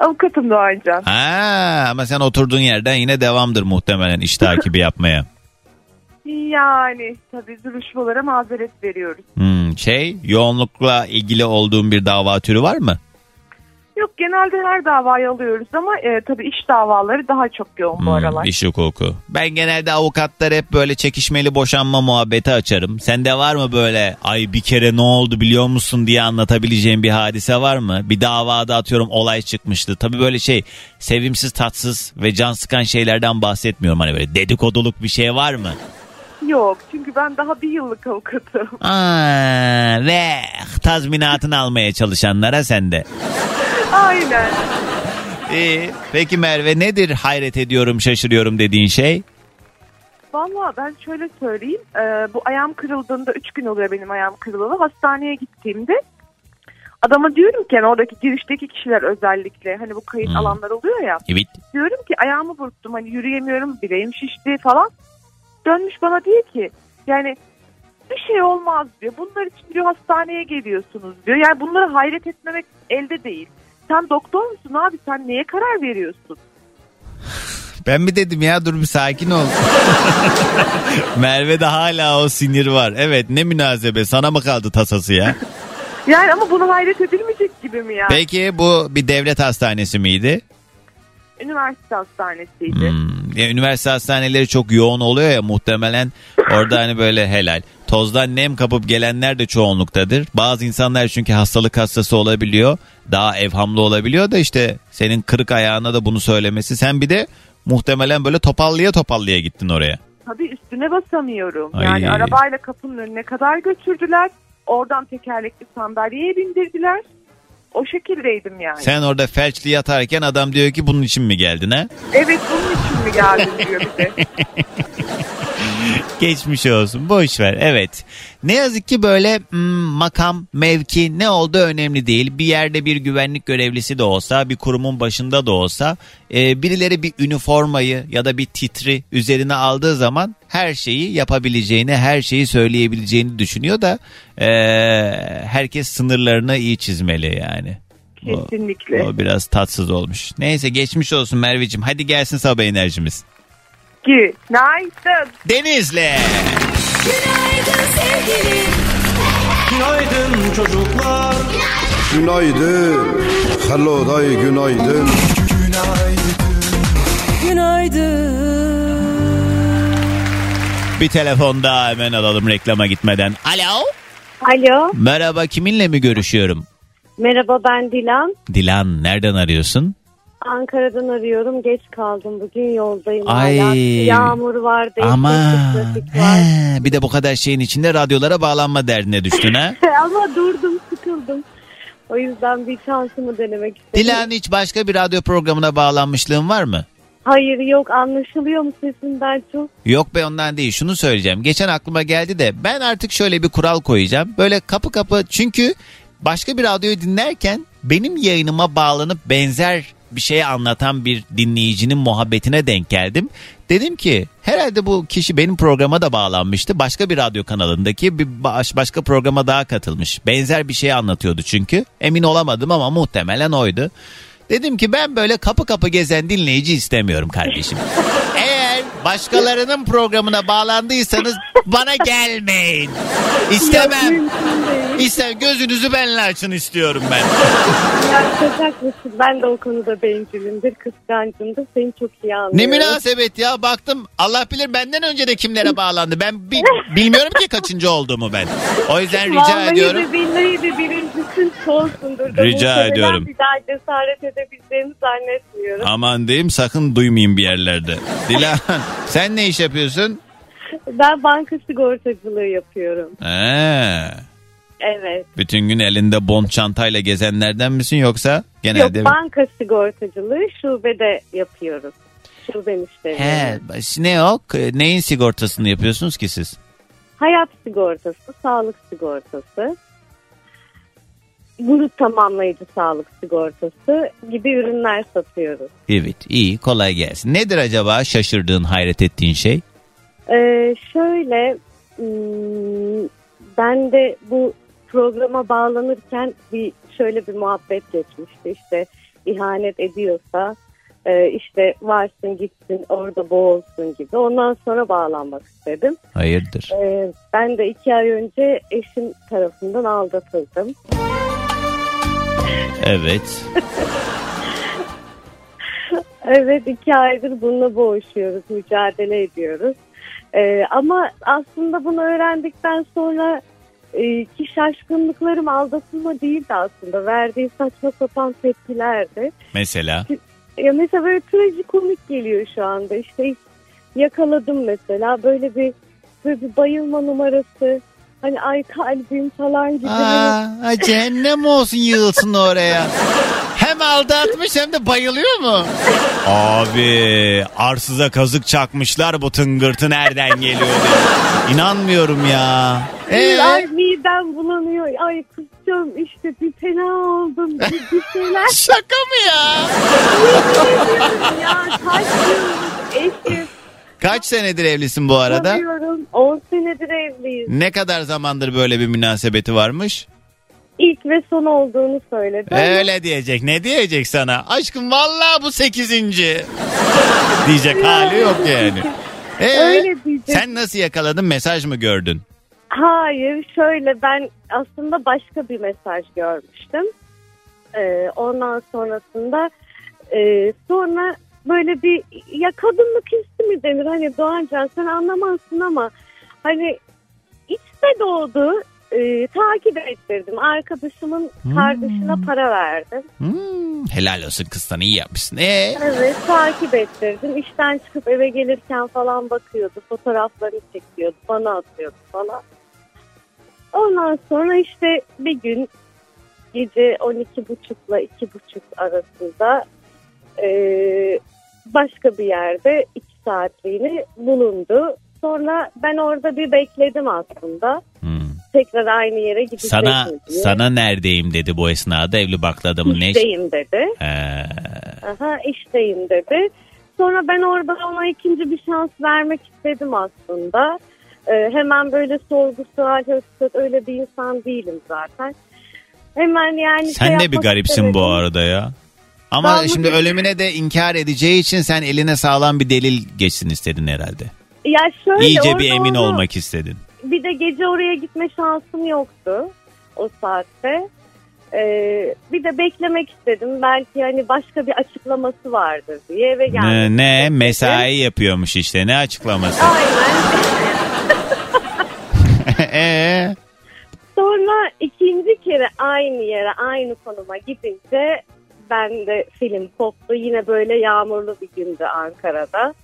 S4: Avukatım Doğancan.
S2: Ha, ama sen oturduğun yerden yine devamdır muhtemelen iş takibi yapmaya.
S4: Yani tabii duruşmalara mazeret veriyoruz.
S2: Hmm, şey yoğunlukla ilgili olduğun bir dava türü var mı?
S4: Yok genelde her davayı alıyoruz ama e, tabii iş davaları daha çok yoğun bu
S2: Hmm,
S4: aralar.
S2: iş hukuku. Ben genelde avukatlar hep böyle çekişmeli boşanma muhabbeti açarım. Sende var mı böyle ay bir kere ne oldu biliyor musun diye anlatabileceğim bir hadise var mı? Bir davada atıyorum olay çıkmıştı. Tabii böyle şey sevimsiz tatsız ve can sıkan şeylerden bahsetmiyorum. Hani böyle dedikoduluk bir şey var mı?
S4: Yok çünkü ben daha bir yıllık avukatım.
S2: Aa, ve tazminatını almaya çalışanlara sende.
S4: Aynen.
S2: İyi. Peki Merve nedir hayret ediyorum şaşırıyorum dediğin şey?
S4: Valla ben şöyle söyleyeyim. e, bu ayağım kırıldığında 3 gün oluyor benim ayağım kırılalı. Hastaneye gittiğimde adama diyorum ki yani oradaki girişteki kişiler özellikle hani bu kayıt
S2: Hmm.
S4: alanlar oluyor ya.
S2: Evet.
S4: Diyorum ki ayağımı burktum hani yürüyemiyorum bileğim şişti falan. Dönmüş bana diyor ki yani bir şey olmaz diyor. Bunlar için diyor hastaneye geliyorsunuz diyor. Yani bunları hayret etmemek elde değil. Sen doktor musun abi sen neye karar veriyorsun?
S2: Ben mi dedim ya dur bir sakin ol. Merve'de hala o sinir var. Evet ne münasebe sana mı kaldı tasası ya?
S4: Yani ama bunu hayret edilmeyecek gibi mi ya?
S2: Peki bu bir devlet hastanesi miydi?
S4: Üniversite hastanesiydi.
S2: Hmm, ya üniversite hastaneleri çok yoğun oluyor ya muhtemelen orada hani böyle helal. Tozdan nem kapıp gelenler de çoğunluktadır. Bazı insanlar çünkü hastalık hastası olabiliyor. Daha evhamlı olabiliyor da işte senin kırık ayağına da bunu söylemesi. Sen bir de muhtemelen böyle topallıya topallıya gittin oraya.
S4: Tabii üstüne basamıyorum.
S2: Ay.
S4: Yani arabayla kapının önüne kadar götürdüler. Oradan tekerlekli sandalyeye bindirdiler. O şekildeydim yani.
S2: Sen orada felçli yatarken adam diyor ki bunun için mi geldin ha?
S4: Evet bunun için mi geldin diyor bir de.
S2: Geçmiş olsun boş ver evet. Ne yazık ki böyle hmm, makam, mevki ne olduğu önemli değil. Bir yerde bir güvenlik görevlisi de olsa bir kurumun başında da olsa e, birileri bir üniformayı ya da bir titri üzerine aldığı zaman her şeyi yapabileceğini her şeyi söyleyebileceğini düşünüyor da e, herkes sınırlarını iyi çizmeli yani. O-
S4: Kesinlikle.
S2: O biraz tatsız olmuş. Neyse geçmiş olsun Merveciğim. Hadi gelsin sabah enerjimiz.
S4: Günaydın.
S2: Denizli.
S5: Günaydın sevgilim.
S6: Günaydın çocuklar.
S7: Günaydın. Hello day günaydın.
S5: Günaydın.
S2: Bir telefon daha hemen alalım reklama gitmeden. Alo.
S10: Alo,
S2: Merhaba kiminle mi görüşüyorum?
S10: merhaba ben Dilan.
S2: Dilan nereden arıyorsun?
S10: Ankara'dan arıyorum. Geç kaldım. Bugün yoldayım.
S2: Ay.
S10: Hala. Yağmur var.
S2: Ama
S10: var.
S2: he, bir de bu kadar şeyin içinde radyolara bağlanma derdine düştün ha.
S10: Ama durdum, sıkıldım. O yüzden bir şansımı denemek istedim.
S2: Dilan hiç başka bir radyo programına bağlanmışlığın var mı?
S10: Hayır yok anlaşılıyor mu sesinden çok?
S2: Yok be ondan değil şunu söyleyeceğim. Geçen aklıma geldi de ben artık şöyle bir kural koyacağım. Böyle kapı kapı çünkü başka bir radyoyu dinlerken benim yayınıma bağlanıp benzer bir şey anlatan bir dinleyicinin muhabbetine denk geldim. Dedim ki herhalde bu kişi benim programa da bağlanmıştı. Başka bir radyo kanalındaki bir baş, başka programa daha katılmış. Benzer bir şey anlatıyordu çünkü. Emin olamadım ama muhtemelen oydu. Dedim ki ben böyle kapı kapı gezen dinleyici istemiyorum kardeşim. Eğer başkalarının programına bağlandıysanız bana gelmeyin. İstemem. İster gözünüzü benle açın istiyorum ben.
S10: Ya çok haklısın. Ben de o konuda bencilimdir, kıskancımdır. Seni çok iyi anlıyorum.
S2: Ne münasebet ya baktım Allah bilir benden önce de kimlere bağlandı. Ben bi- bilmiyorum ki kaçıncı olduğumu ben. O yüzden rica
S10: Vallahi
S2: ediyorum.
S10: de billahi de birincisi sonsundur. da
S2: Rica
S10: muhtemelen
S2: ediyorum.
S10: Bir daha cesaret edebileceğimi zannetmiyorum.
S2: Aman diyeyim sakın duymayayım bir yerlerde. Dilan sen ne iş yapıyorsun?
S10: Ben banka sigortacılığı yapıyorum.
S2: Ee,
S10: Evet.
S2: bütün gün elinde bond çantayla gezenlerden misin yoksa
S10: Yok
S2: genelde mi?
S10: banka sigortacılığı şubede yapıyoruz. Şube müşterileri.
S2: He, ne o? Neyin sigortasını yapıyorsunuz ki siz?
S10: Hayat sigortası, sağlık sigortası, grup tamamlayıcı sağlık sigortası gibi ürünler satıyoruz.
S2: Evet iyi kolay gelsin. Nedir acaba şaşırdığın hayret ettiğin şey?
S10: Ee, şöyle hmm, ben de bu programa bağlanırken bir şöyle bir muhabbet geçmişti işte ihanet ediyorsa e, işte varsın gitsin orada boğulsun gibi ondan sonra bağlanmak istedim.
S2: Hayırdır?
S10: Ee, ben de iki ay önce eşim tarafından aldatıldım.
S2: Evet.
S10: Evet iki aydır bununla boğuşuyoruz, mücadele ediyoruz. Ee, ama aslında bunu öğrendikten sonra e, ki şaşkınlıklarım aldatılma değildi aslında. Verdiği saçma sapan tepkilerdi.
S2: Mesela?
S10: Ya mesela böyle trajikomik geliyor şu anda. İşte yakaladım mesela böyle bir böyle bir bayılma numarası. Hani ay kalbim falan gibi.
S2: Aa, cehennem olsun yığılsın oraya. Hem aldatmış hem de bayılıyor mu? Abi arsıza kazık çakmışlar bu tıngırtı nereden geliyor diye. İnanmıyorum ya. Ee?
S10: Ay midem bulanıyor. Ay kusacağım işte bir fena oldum. Bir, bir şeyler.
S2: Şaka mı ya?
S10: ya kaç yıllık eşim.
S2: Kaç senedir evlisin bu arada?
S10: Tanıyorum. 10 senedir evliyiz.
S2: Ne kadar zamandır böyle bir münasebeti varmış?
S10: İlk ve son olduğunu söyledi.
S2: Öyle diyecek. Ne diyecek sana? Aşkım vallahi bu sekizinci. diyecek hali yok yani. Ee,
S10: Öyle diyecek.
S2: sen nasıl yakaladın? Mesaj mı gördün?
S10: Hayır şöyle ben aslında başka bir mesaj görmüştüm. Ee, ondan sonrasında e, sonra böyle bir ya kadınlık hissi mi denir hani Doğancan sen anlamazsın ama hani içte doğdu e, takip ettirdim. Arkadaşımın kardeşine para verdim.
S2: Hmm, helal olsun kız sana iyi yapmışsın. Ee,
S10: Evet takip ettirdim. İşten çıkıp eve gelirken falan bakıyordu. Fotoğraflarını çekiyordu. Bana atıyordu falan. Ondan sonra işte bir gün gece 12.30 ile 2.30 arasında e, başka bir yerde 2 saatliğini bulundu. Sonra ben orada bir bekledim aslında.
S2: hmm.
S10: Tekrar aynı yere gidecek
S2: Sana
S10: diye.
S2: sana neredeyim dedi bu esnada evli baklı adamın ne?
S10: İşteyim dedi.
S2: Ee,
S10: Aha işteyim dedi. Sonra ben orada ona ikinci bir şans vermek istedim aslında. Ee, hemen böyle sorgu sual öyle bir insan değilim zaten. Hemen yani şey
S2: sen de bir garipsin
S10: istemedim.
S2: bu arada ya. Ama
S10: Dalga
S2: şimdi
S10: geç-
S2: ölümüne de inkar edeceği için sen eline sağlam bir delil geçsin istedin herhalde.
S10: Ya şöyle
S2: İyice bir emin
S10: onu-
S2: olmak istedin.
S10: Bir de gece oraya gitme şansım yoktu o saatte. Ee, bir de beklemek istedim. Belki hani başka bir açıklaması vardır diye eve geldim.
S2: Ne, ne mesai yapıyormuş işte ne açıklaması.
S10: Aynen.
S2: Ee,
S10: Sonra ikinci kere aynı yere aynı konuma gidince ben de film koptu. Yine böyle yağmurlu bir gündü Ankara'da.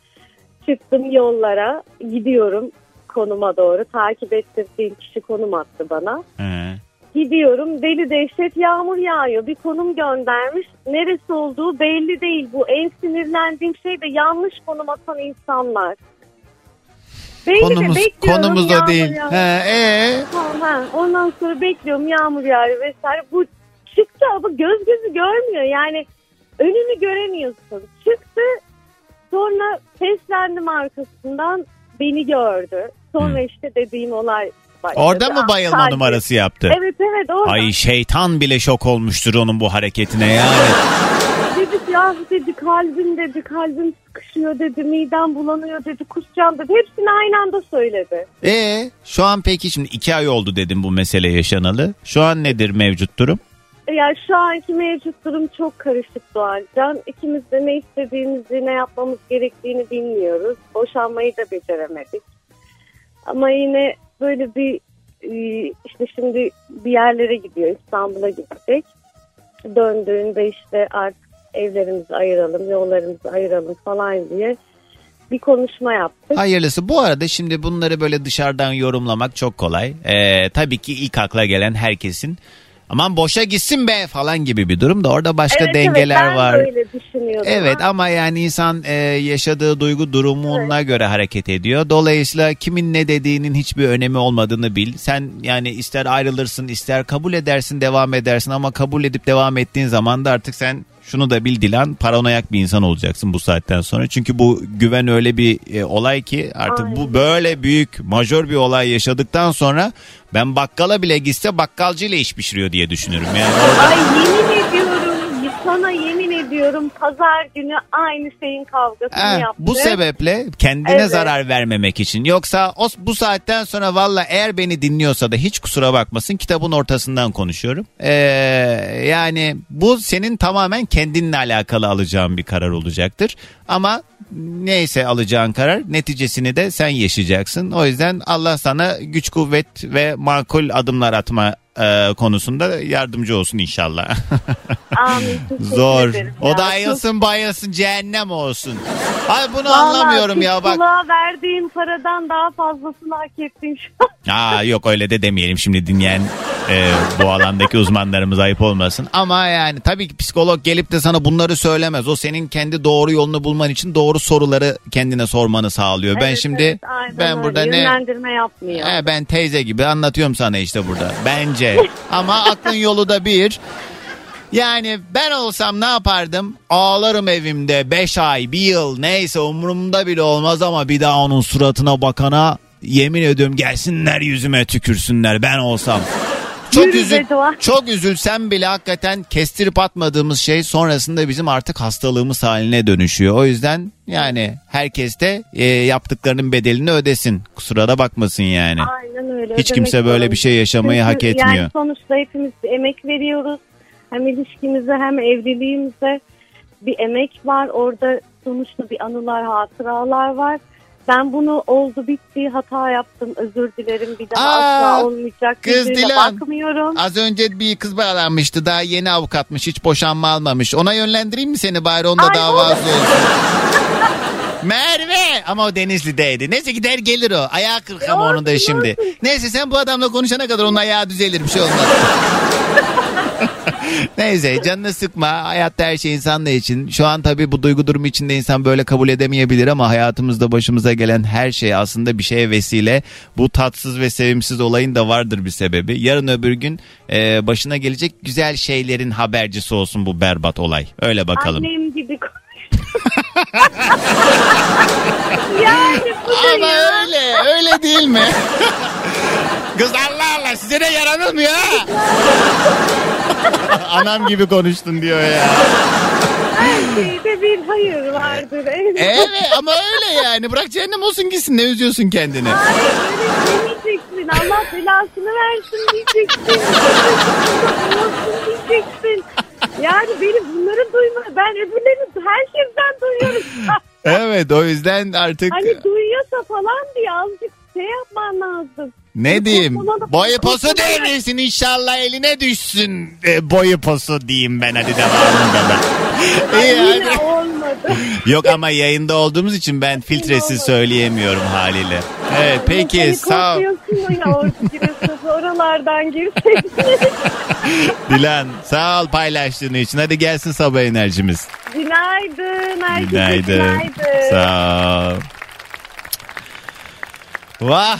S10: Çıktım yollara gidiyorum konuma doğru. Takip ettirdiğim kişi konum attı bana.
S2: He.
S10: Gidiyorum deli dehşet yağmur yağıyor. Bir konum göndermiş. Neresi olduğu belli değil. Bu en sinirlendiğim şey de yanlış konum atan insanlar. Belli de
S2: konumuz
S10: bekliyorum
S2: konumuz o
S10: yağmur
S2: değil.
S10: yağıyor.
S2: He, ee?
S10: Tamam, ha. Ondan sonra bekliyorum yağmur yağıyor vesaire. Bu çıktı ama göz gözü görmüyor. Yani önünü göremiyorsun. Çıktı sonra seslendim arkasından beni gördü. Sonra işte dediğim olay başladı.
S2: Orada mı bayılma
S10: Kalbi-
S2: numarası yaptı?
S10: Evet evet orada.
S2: Ay şeytan bile şok olmuştur onun bu hareketine yani.
S10: Dedik ya ah dedi kalbim dedi kalbim sıkışıyor dedi midem bulanıyor dedi kusacağım dedi hepsini aynı anda söyledi.
S2: E şu an peki şimdi iki ay oldu dedim bu mesele yaşanalı. Şu an nedir mevcut durum?
S10: Yani şu anki mevcut durum çok karışık Doğancan. İkimiz de ne istediğimizi ne yapmamız gerektiğini bilmiyoruz. Boşanmayı da beceremedik. Ama yine böyle bir e, işte şimdi bir yerlere gidiyor İstanbul'a gidecek. Döndüğünde işte artık evlerimizi ayıralım, yollarımızı ayıralım falan diye bir konuşma yaptık.
S2: Hayırlısı. Bu arada şimdi bunları böyle dışarıdan yorumlamak çok kolay. Ee, tabii ki ilk akla gelen herkesin aman boşa gitsin be falan gibi bir durum da orada başka
S10: evet,
S2: dengeler
S10: evet, ben
S2: var.
S10: öyle düşünüyordum.
S2: Evet ama yani insan e, yaşadığı duygu durumuna göre hareket ediyor. Dolayısıyla kimin ne dediğinin hiçbir önemi olmadığını bil. Sen yani ister ayrılırsın ister kabul edersin devam edersin ama kabul edip devam ettiğin zaman da artık sen şunu da bil Dilan paranoyak bir insan olacaksın bu saatten sonra. Çünkü bu güven öyle bir e, olay ki artık bu
S10: Aynen.
S2: böyle büyük majör bir olay yaşadıktan sonra ben bakkala bile gitse bakkalcıyla iş pişiriyor diye düşünürüm. Yani
S10: Ay yemin ediyorum ediyorum pazar günü aynı şeyin kavgasını
S2: Ha,
S10: yaptık.
S2: bu sebeple kendine
S10: Evet.
S2: zarar vermemek için. Yoksa o, bu saatten sonra valla eğer beni dinliyorsa da hiç kusura bakmasın kitabın ortasından konuşuyorum. Ee, yani bu senin tamamen kendinle alakalı alacağın bir karar olacaktır. Ama neyse alacağın karar neticesini de sen yaşayacaksın. O yüzden Allah sana güç kuvvet ve makul adımlar atma e, konusunda yardımcı olsun inşallah.
S10: Amin.
S2: Zor. O da ayılsın bayılsın cehennem olsun. Ay bunu
S10: Vallahi
S2: anlamıyorum ya bak.
S10: psikoloğa verdiğim paradan daha fazlasını hak ettim şu an.
S2: Aa yok öyle de demeyelim şimdi dinleyen e, bu alandaki uzmanlarımız ayıp olmasın. Ama yani tabii ki psikolog gelip de sana bunları söylemez. O senin kendi doğru yolunu bulman için doğru soruları kendine sormanı sağlıyor. ben
S10: Evet,
S2: şimdi
S10: evet, aynen
S2: ben
S10: öyle.
S2: burada ne
S10: Yönlendirme yapmıyor.
S2: He, ben teyze gibi anlatıyorum sana işte burada. Bence. Ama aklın yolu da bir. Yani ben olsam ne yapardım? Ağlarım evimde 5 ay, bir yıl neyse umurumda bile olmaz ama bir daha onun suratına bakana yemin ediyorum gelsinler yüzüme tükürsünler ben olsam. Çok üzül, çok üzülsem bile hakikaten kestirip atmadığımız şey sonrasında bizim artık hastalığımız haline dönüşüyor. O yüzden yani herkes de e, yaptıklarının bedelini ödesin. Kusura da bakmasın yani.
S10: Aynen öyle.
S2: Hiç kimse böyle bir şey yaşamayı
S10: Çünkü
S2: hak etmiyor.
S10: Yani sonuçta hepimiz emek veriyoruz. Hem ilişkimize hem evliliğimize bir emek var. Orada sonuçta bir anılar, hatıralar var. Ben bunu oldu bitti hata yaptım özür dilerim bir daha
S2: Aa,
S10: asla olmayacak
S2: kız Dilan.
S10: bakmıyorum.
S2: Az önce bir kız bağlanmıştı daha yeni avukatmış hiç boşanma almamış. Ona yönlendireyim mi seni bari onda
S10: Ay,
S2: davası olsun. Merve ama o Denizli'deydi. Neyse gider gelir o. Ayağı kırık ama onun da şimdi. Neyse sen bu adamla konuşana kadar onun ayağı düzelir bir şey olmaz. Neyse canını sıkma. Hayatta her şey insanla için. Şu an tabii bu duygu durumu içinde insan böyle kabul edemeyebilir ama hayatımızda başımıza gelen her şey aslında bir şeye vesile. Bu tatsız ve sevimsiz olayın da vardır bir sebebi. Yarın öbür gün e, başına gelecek güzel şeylerin habercisi olsun bu berbat olay. Öyle bakalım.
S10: Annem gibi yani bu da
S2: Ama
S10: ya.
S2: öyle, öyle değil mi? Kız Allah Allah size de yaranılmıyor ha. Anam gibi konuştun diyor ya.
S10: Her şeyde bir hayır vardır.
S2: Evet ama öyle yani. Bırak cehennem olsun gitsin ne üzüyorsun kendini.
S10: Hayır öyle demeyeceksin. Allah belasını versin diyeceksin. Olsun diyeceksin. Yani beni bunları duyma. Ben öbürlerini herkesten duyuyorum.
S2: Evet o yüzden artık
S10: hani duyuyorsa falan diye azıcık şey yapman lazım.
S2: ne diyeyim boyu posu devrilsin inşallah eline düşsün e, boyu posu diyeyim ben hadi devamında da. İyi hadi.
S10: olmadı.
S2: Yok ama yayında olduğumuz için ben filtresiz söyleyemiyorum haliyle. Evet peki sağ ol.
S10: korkuyorsun ya oralardan girseydin.
S2: Dilan sağ ol paylaştığın için. Hadi gelsin sabah enerjimiz.
S10: günaydın. Herkese
S2: Günaydın.
S10: günaydın.
S2: Sağ ol. Vah.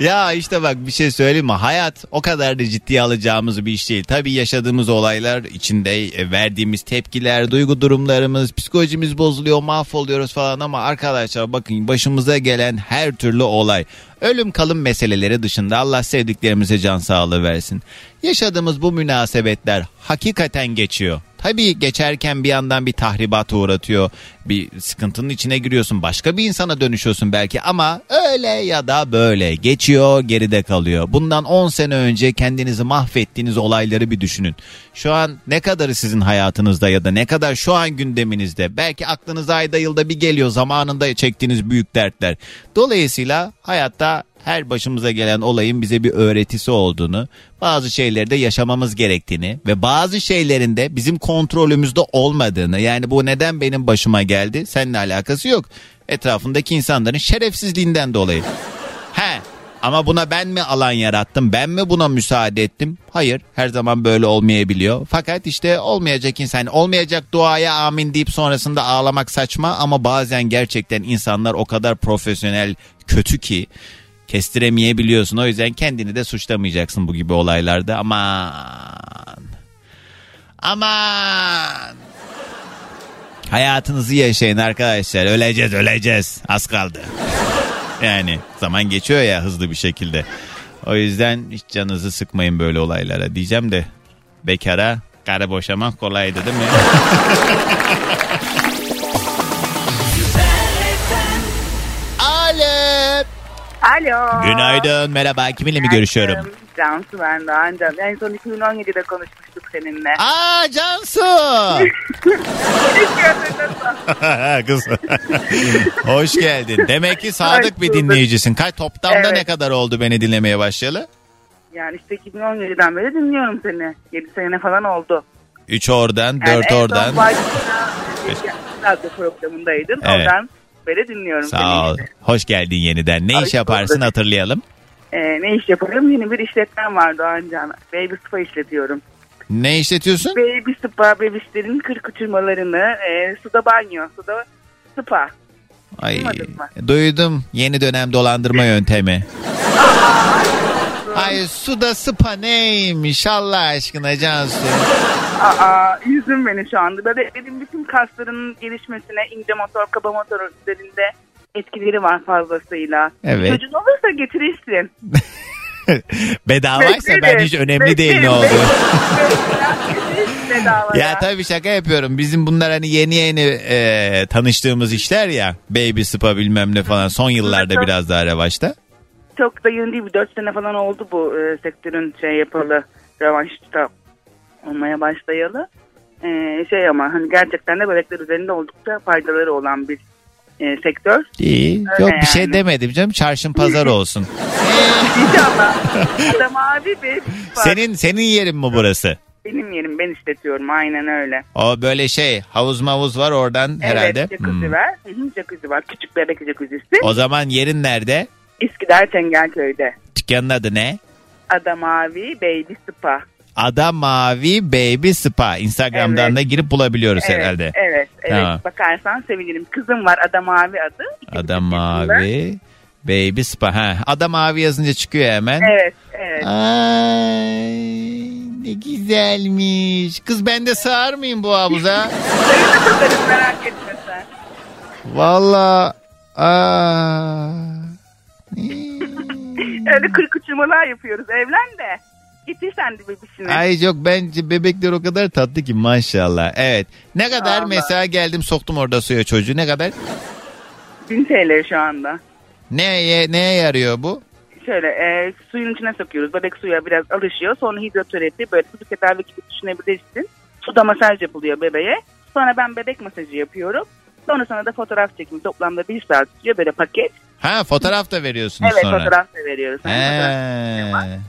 S2: ya işte bak bir şey söyleyeyim mi? Hayat o kadar da ciddiye alacağımız bir iş değil. Tabii yaşadığımız olaylar içinde e, verdiğimiz tepkiler, duygu durumlarımız, psikolojimiz bozuluyor, mahvoluyoruz falan ama arkadaşlar bakın başımıza gelen her türlü olay Ölüm kalım meseleleri dışında Allah sevdiklerimize can sağlığı versin. Yaşadığımız bu münasebetler hakikaten geçiyor. Tabii geçerken bir yandan bir tahribat uğratıyor. Bir sıkıntının içine giriyorsun. Başka bir insana dönüşüyorsun belki ama öyle ya da böyle geçiyor geride kalıyor. Bundan 10 sene önce kendinizi mahvettiğiniz olayları bir düşünün. Şu an ne kadarı sizin hayatınızda ya da ne kadar şu an gündeminizde. Belki aklınıza ayda yılda bir geliyor zamanında çektiğiniz büyük dertler. Dolayısıyla hayatta her başımıza gelen olayın bize bir öğretisi olduğunu, bazı şeyleri de yaşamamız gerektiğini ve bazı şeylerin de bizim kontrolümüzde olmadığını yani bu neden benim başıma geldi seninle alakası yok. Etrafındaki insanların şerefsizliğinden dolayı. He ama buna ben mi alan yarattım? Ben mi buna müsaade ettim? Hayır her zaman böyle olmayabiliyor. Fakat işte olmayacak insan olmayacak duaya amin deyip sonrasında ağlamak saçma ama bazen gerçekten insanlar o kadar profesyonel kötü ki kestiremeyebiliyorsun. O yüzden kendini de suçlamayacaksın bu gibi olaylarda. Aman. Aman. Hayatınızı yaşayın arkadaşlar. Öleceğiz öleceğiz. Az kaldı. Yani zaman geçiyor ya hızlı bir şekilde. O yüzden hiç canınızı sıkmayın böyle olaylara diyeceğim de bekara karı boşamak kolaydı değil mi? Alo. Günaydın merhaba kiminle mi görüşüyorum?
S11: Cansu ben de ancak. En son 2017'de konuşmuştuk seninle.
S2: Aa Cansu. Kız. Hoş geldin. Demek ki sadık bir dinleyicisin. Kaç toplamda
S11: Evet.
S2: ne kadar oldu beni dinlemeye başlayalı?
S11: Yani işte 2017'den beri dinliyorum seni. 7 sene falan oldu.
S2: 3 oradan,
S11: Yani
S2: 4
S11: en
S2: oradan.
S11: son başta radyo programındaydın.
S2: Evet.
S11: Oradan beri dinliyorum
S2: Sağ ol. Hoş geldin yeniden. Ne
S11: Hoş
S2: iş yaparsın
S11: bulduk.
S2: hatırlayalım.
S11: Ee, ne iş yaparım? Yeni bir işletmem var Doğancan. Baby Spa işletiyorum.
S2: Ne işletiyorsun?
S11: Baby Spa bebişlerin kırk uçurmalarını, e, suda banyo, suda spa.
S2: Ay,
S11: Duymadın mı?
S2: duydum yeni dönem dolandırma yöntemi. Ay suda spa neymiş Allah aşkına Cansu.
S11: Aa, yüzüm beni şu anda. Böyle benim bütün kasların gelişmesine ince motor, kaba motor üzerinde etkileri var fazlasıyla.
S2: Evet.
S11: Çocuğun olursa getirirsin.
S2: Bedavaysa ben hiç önemli değil ne oldu. Ya tabii şaka yapıyorum. Bizim bunlar hani yeni yeni e, tanıştığımız işler ya. Baby spa bilmem ne falan. Son yıllarda biraz daha revaçta.
S11: Çok da yeni değil. Bir dört sene falan oldu bu e, sektörün şey yapalı. Revanşta olmaya başlayalı. E, şey ama hani gerçekten de bebekler üzerinde oldukça faydaları olan bir e, sektör.
S2: İyi.
S11: Öyle
S2: Yok bir şey
S11: yani.
S2: demedim canım. Çarşın pazar olsun.
S11: İnşallah. Adam abi bir
S2: senin senin yerin mi burası?
S11: Benim yerim ben işletiyorum aynen öyle.
S2: O böyle şey havuz mavuz var oradan herhalde.
S11: Evet jacuzzi
S2: Hmm.
S11: var. Hı hı, jacuzzi var. Küçük bebek jacuzzisi.
S2: O zaman yerin nerede?
S11: İskidar Çengelköy'de.
S2: Dükkanın adı ne?
S11: Adam abi Baby Spa.
S2: Ada Mavi Baby Spa. Instagram'dan
S11: Evet.
S2: da girip bulabiliyoruz
S11: evet,
S2: herhalde.
S11: Evet, evet.
S2: Tamam.
S11: Bakarsan sevinirim. Kızım var Adam abi adı.
S2: Ada. Mavi Baby Spa. Ha, Ada Mavi yazınca çıkıyor hemen.
S11: Evet, evet.
S2: Ay ne güzelmiş. Kız ben de sığar mıyım bu havuza?
S11: Merak etme sen.
S2: Valla. Aa.
S11: Öyle kırk uçurmalar yapıyoruz. Evlen de. Getir sen de bebişini.
S2: Ay yok bence bebekler o kadar tatlı ki maşallah. Evet. Ne kadar
S11: Allah.
S2: mesela geldim soktum orada suya çocuğu ne kadar?
S11: 1000 TL şu anda.
S2: Neye, neye yarıyor bu?
S11: Şöyle e, suyun içine sokuyoruz. Bebek suya biraz alışıyor. Sonra hidroterapi böyle su tedavi gibi düşünebilirsin. Suda masaj yapılıyor bebeğe. Sonra ben bebek masajı yapıyorum. Sonra sana da fotoğraf çekimi toplamda bir saat sürüyor böyle paket.
S2: Ha fotoğraf da veriyorsunuz
S11: evet
S2: sonra.
S11: fotoğraf da veriyoruz. Hani fotoğraf-
S2: He.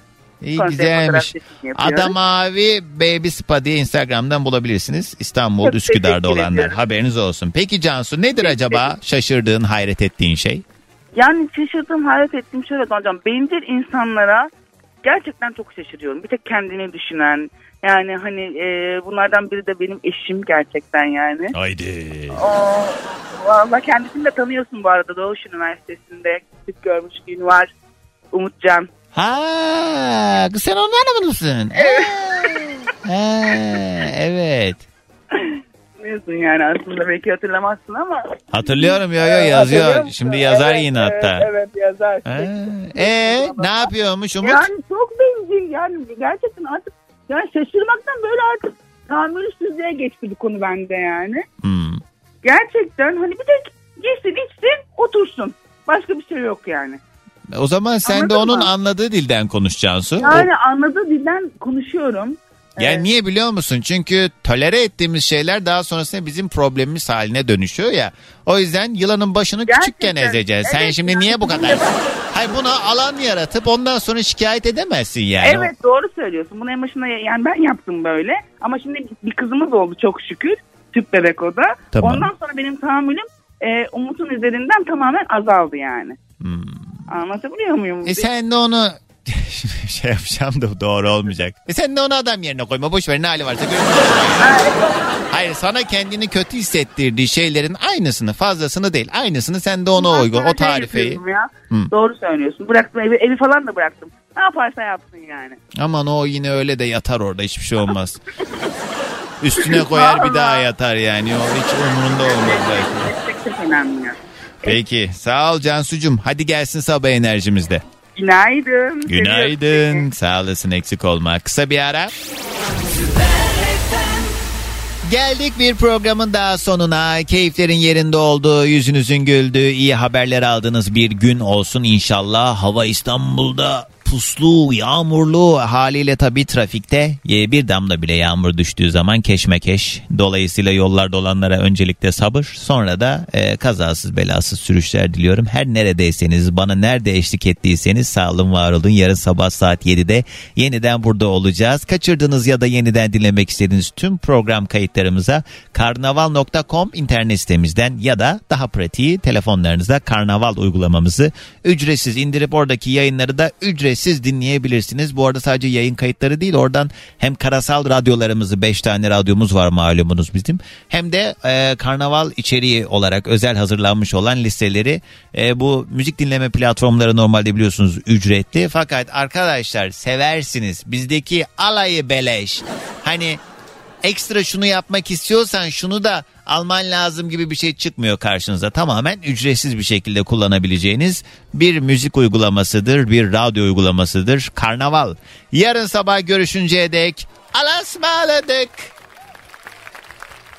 S2: İyi
S11: fotoğraf
S2: güzelmiş. Ada Mavi Baby Spa diye Instagram'dan bulabilirsiniz. İstanbul,
S11: Çok
S2: Üsküdar'da olanlar.
S11: ediyorum.
S2: Haberiniz olsun. Peki Cansu nedir acaba şaşırdığın, hayret ettiğin şey?
S11: Yani şaşırdığım, hayret ettiğim şöyle hocam. Bencil insanlara gerçekten çok şaşırıyorum. Bir tek kendini düşünen. Yani hani e, bunlardan biri de benim eşim gerçekten yani.
S2: Haydi.
S11: O, valla kendisini de tanıyorsun bu arada. Doğuş Üniversitesi'nde küçük görmüşlüğün var. Umutcan.
S2: Ha, sen onlarla mı mısın? Evet. Ha, evet.
S11: yani aslında belki hatırlamazsın ama.
S2: Hatırlıyorum yo yo
S11: Hatırlıyor
S2: yazıyor. Şimdi yazar
S11: Evet,
S2: yine hatta.
S11: Evet yazar.
S2: Ee, ne yapıyormuş Umut?
S11: Yani çok bencil yani gerçekten artık yani şaşırmaktan böyle artık tahammülsüzlüğe geçti bu konu bende yani.
S2: Hmm.
S11: Gerçekten hani bir tek yesin içsin otursun. Başka bir şey yok yani.
S2: O zaman sen de
S11: Anladın
S2: onun
S11: mı?
S2: anladığı dilden konuşacaksın. Su.
S11: Yani anladığı dilden konuşuyorum.
S2: Yani niye biliyor musun? Çünkü tolere ettiğimiz şeyler daha sonrasında bizim problemimiz haline dönüşüyor ya. O yüzden yılanın başını küçükken ezeceksin. Sen şimdi niye bu kadar... Hayır buna alan yaratıp ondan sonra şikayet edemezsin yani.
S11: Evet doğru söylüyorsun. Bunu en başında yani ben yaptım böyle. Ama şimdi bir kızımız oldu çok şükür. Tüp bebek o da.
S2: Tamam.
S11: Ondan sonra benim tahammülüm e, Umut'un üzerinden tamamen azaldı yani. Anlatabiliyor muyum?
S2: E sen de onu şey yapacağım da doğru olmayacak. E sen de onu adam yerine koyma. Boş ver ne hali varsa görün. Hayır sana kendini kötü hissettirdiği şeylerin aynısını fazlasını değil. Aynısını sen de ona uygun. O
S11: Şey
S2: tarifeyi.
S11: yapıyorum Ya.
S2: Hı.
S11: Doğru söylüyorsun. Bıraktım evi, evi falan da bıraktım. Ne yaparsa yapsın yani.
S2: Aman o yine öyle de yatar orada hiçbir şey olmaz. Üstüne koyar bir daha yatar yani. O hiç umurunda olmaz belki.
S11: Çok çok önemli. ya.
S2: Peki sağ ol Cansu'cum. Hadi gelsin sabah enerjimizde.
S11: Günaydın.
S2: Günaydın. Sağ olasın eksik olma. Kısa bir ara. Geldik bir programın daha sonuna. Keyiflerin yerinde olduğu, yüzünüzün güldüğü, iyi haberler aldığınız bir gün olsun inşallah. Hava İstanbul'da puslu, yağmurlu haliyle tabii trafikte e, bir damla bile yağmur düştüğü zaman keşmekeş. Dolayısıyla yollarda olanlara öncelikle sabır, sonra da e, kazasız belasız sürüşler diliyorum. Her neredeyseniz, bana nerede eşlik ettiyseniz sağ olun, var olun. Yarın sabah saat 7'de yeniden burada olacağız. Kaçırdığınız ya da yeniden dinlemek istediğiniz tüm program kayıtlarımıza karnaval.com internet sitemizden ya da daha pratiği telefonlarınızda karnaval uygulamamızı ücretsiz indirip oradaki yayınları da ücretsiz dinleyebilirsiniz. Bu arada sadece yayın kayıtları değil oradan hem karasal radyolarımızı 5 tane radyomuz var malumunuz bizim hem de e, karnaval içeriği olarak özel hazırlanmış olan listeleri e, bu müzik dinleme platformları normalde biliyorsunuz ücretli fakat arkadaşlar seversiniz bizdeki alayı beleş hani ekstra şunu yapmak istiyorsan şunu da alman lazım gibi bir şey çıkmıyor karşınıza. Tamamen ücretsiz bir şekilde kullanabileceğiniz bir müzik uygulamasıdır, bir radyo uygulamasıdır. Karnaval. Yarın sabah görüşünceye dek alasmaladık.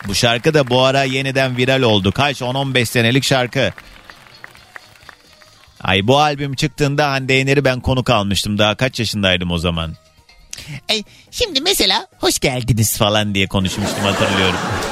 S2: Bu şarkı da bu ara yeniden viral oldu. Kaç 10-15 senelik şarkı. Ay bu albüm çıktığında Hande Yener'i ben konuk almıştım. Daha kaç yaşındaydım o zaman. Ay, şimdi mesela hoş geldiniz falan diye konuşmuştum hatırlıyorum.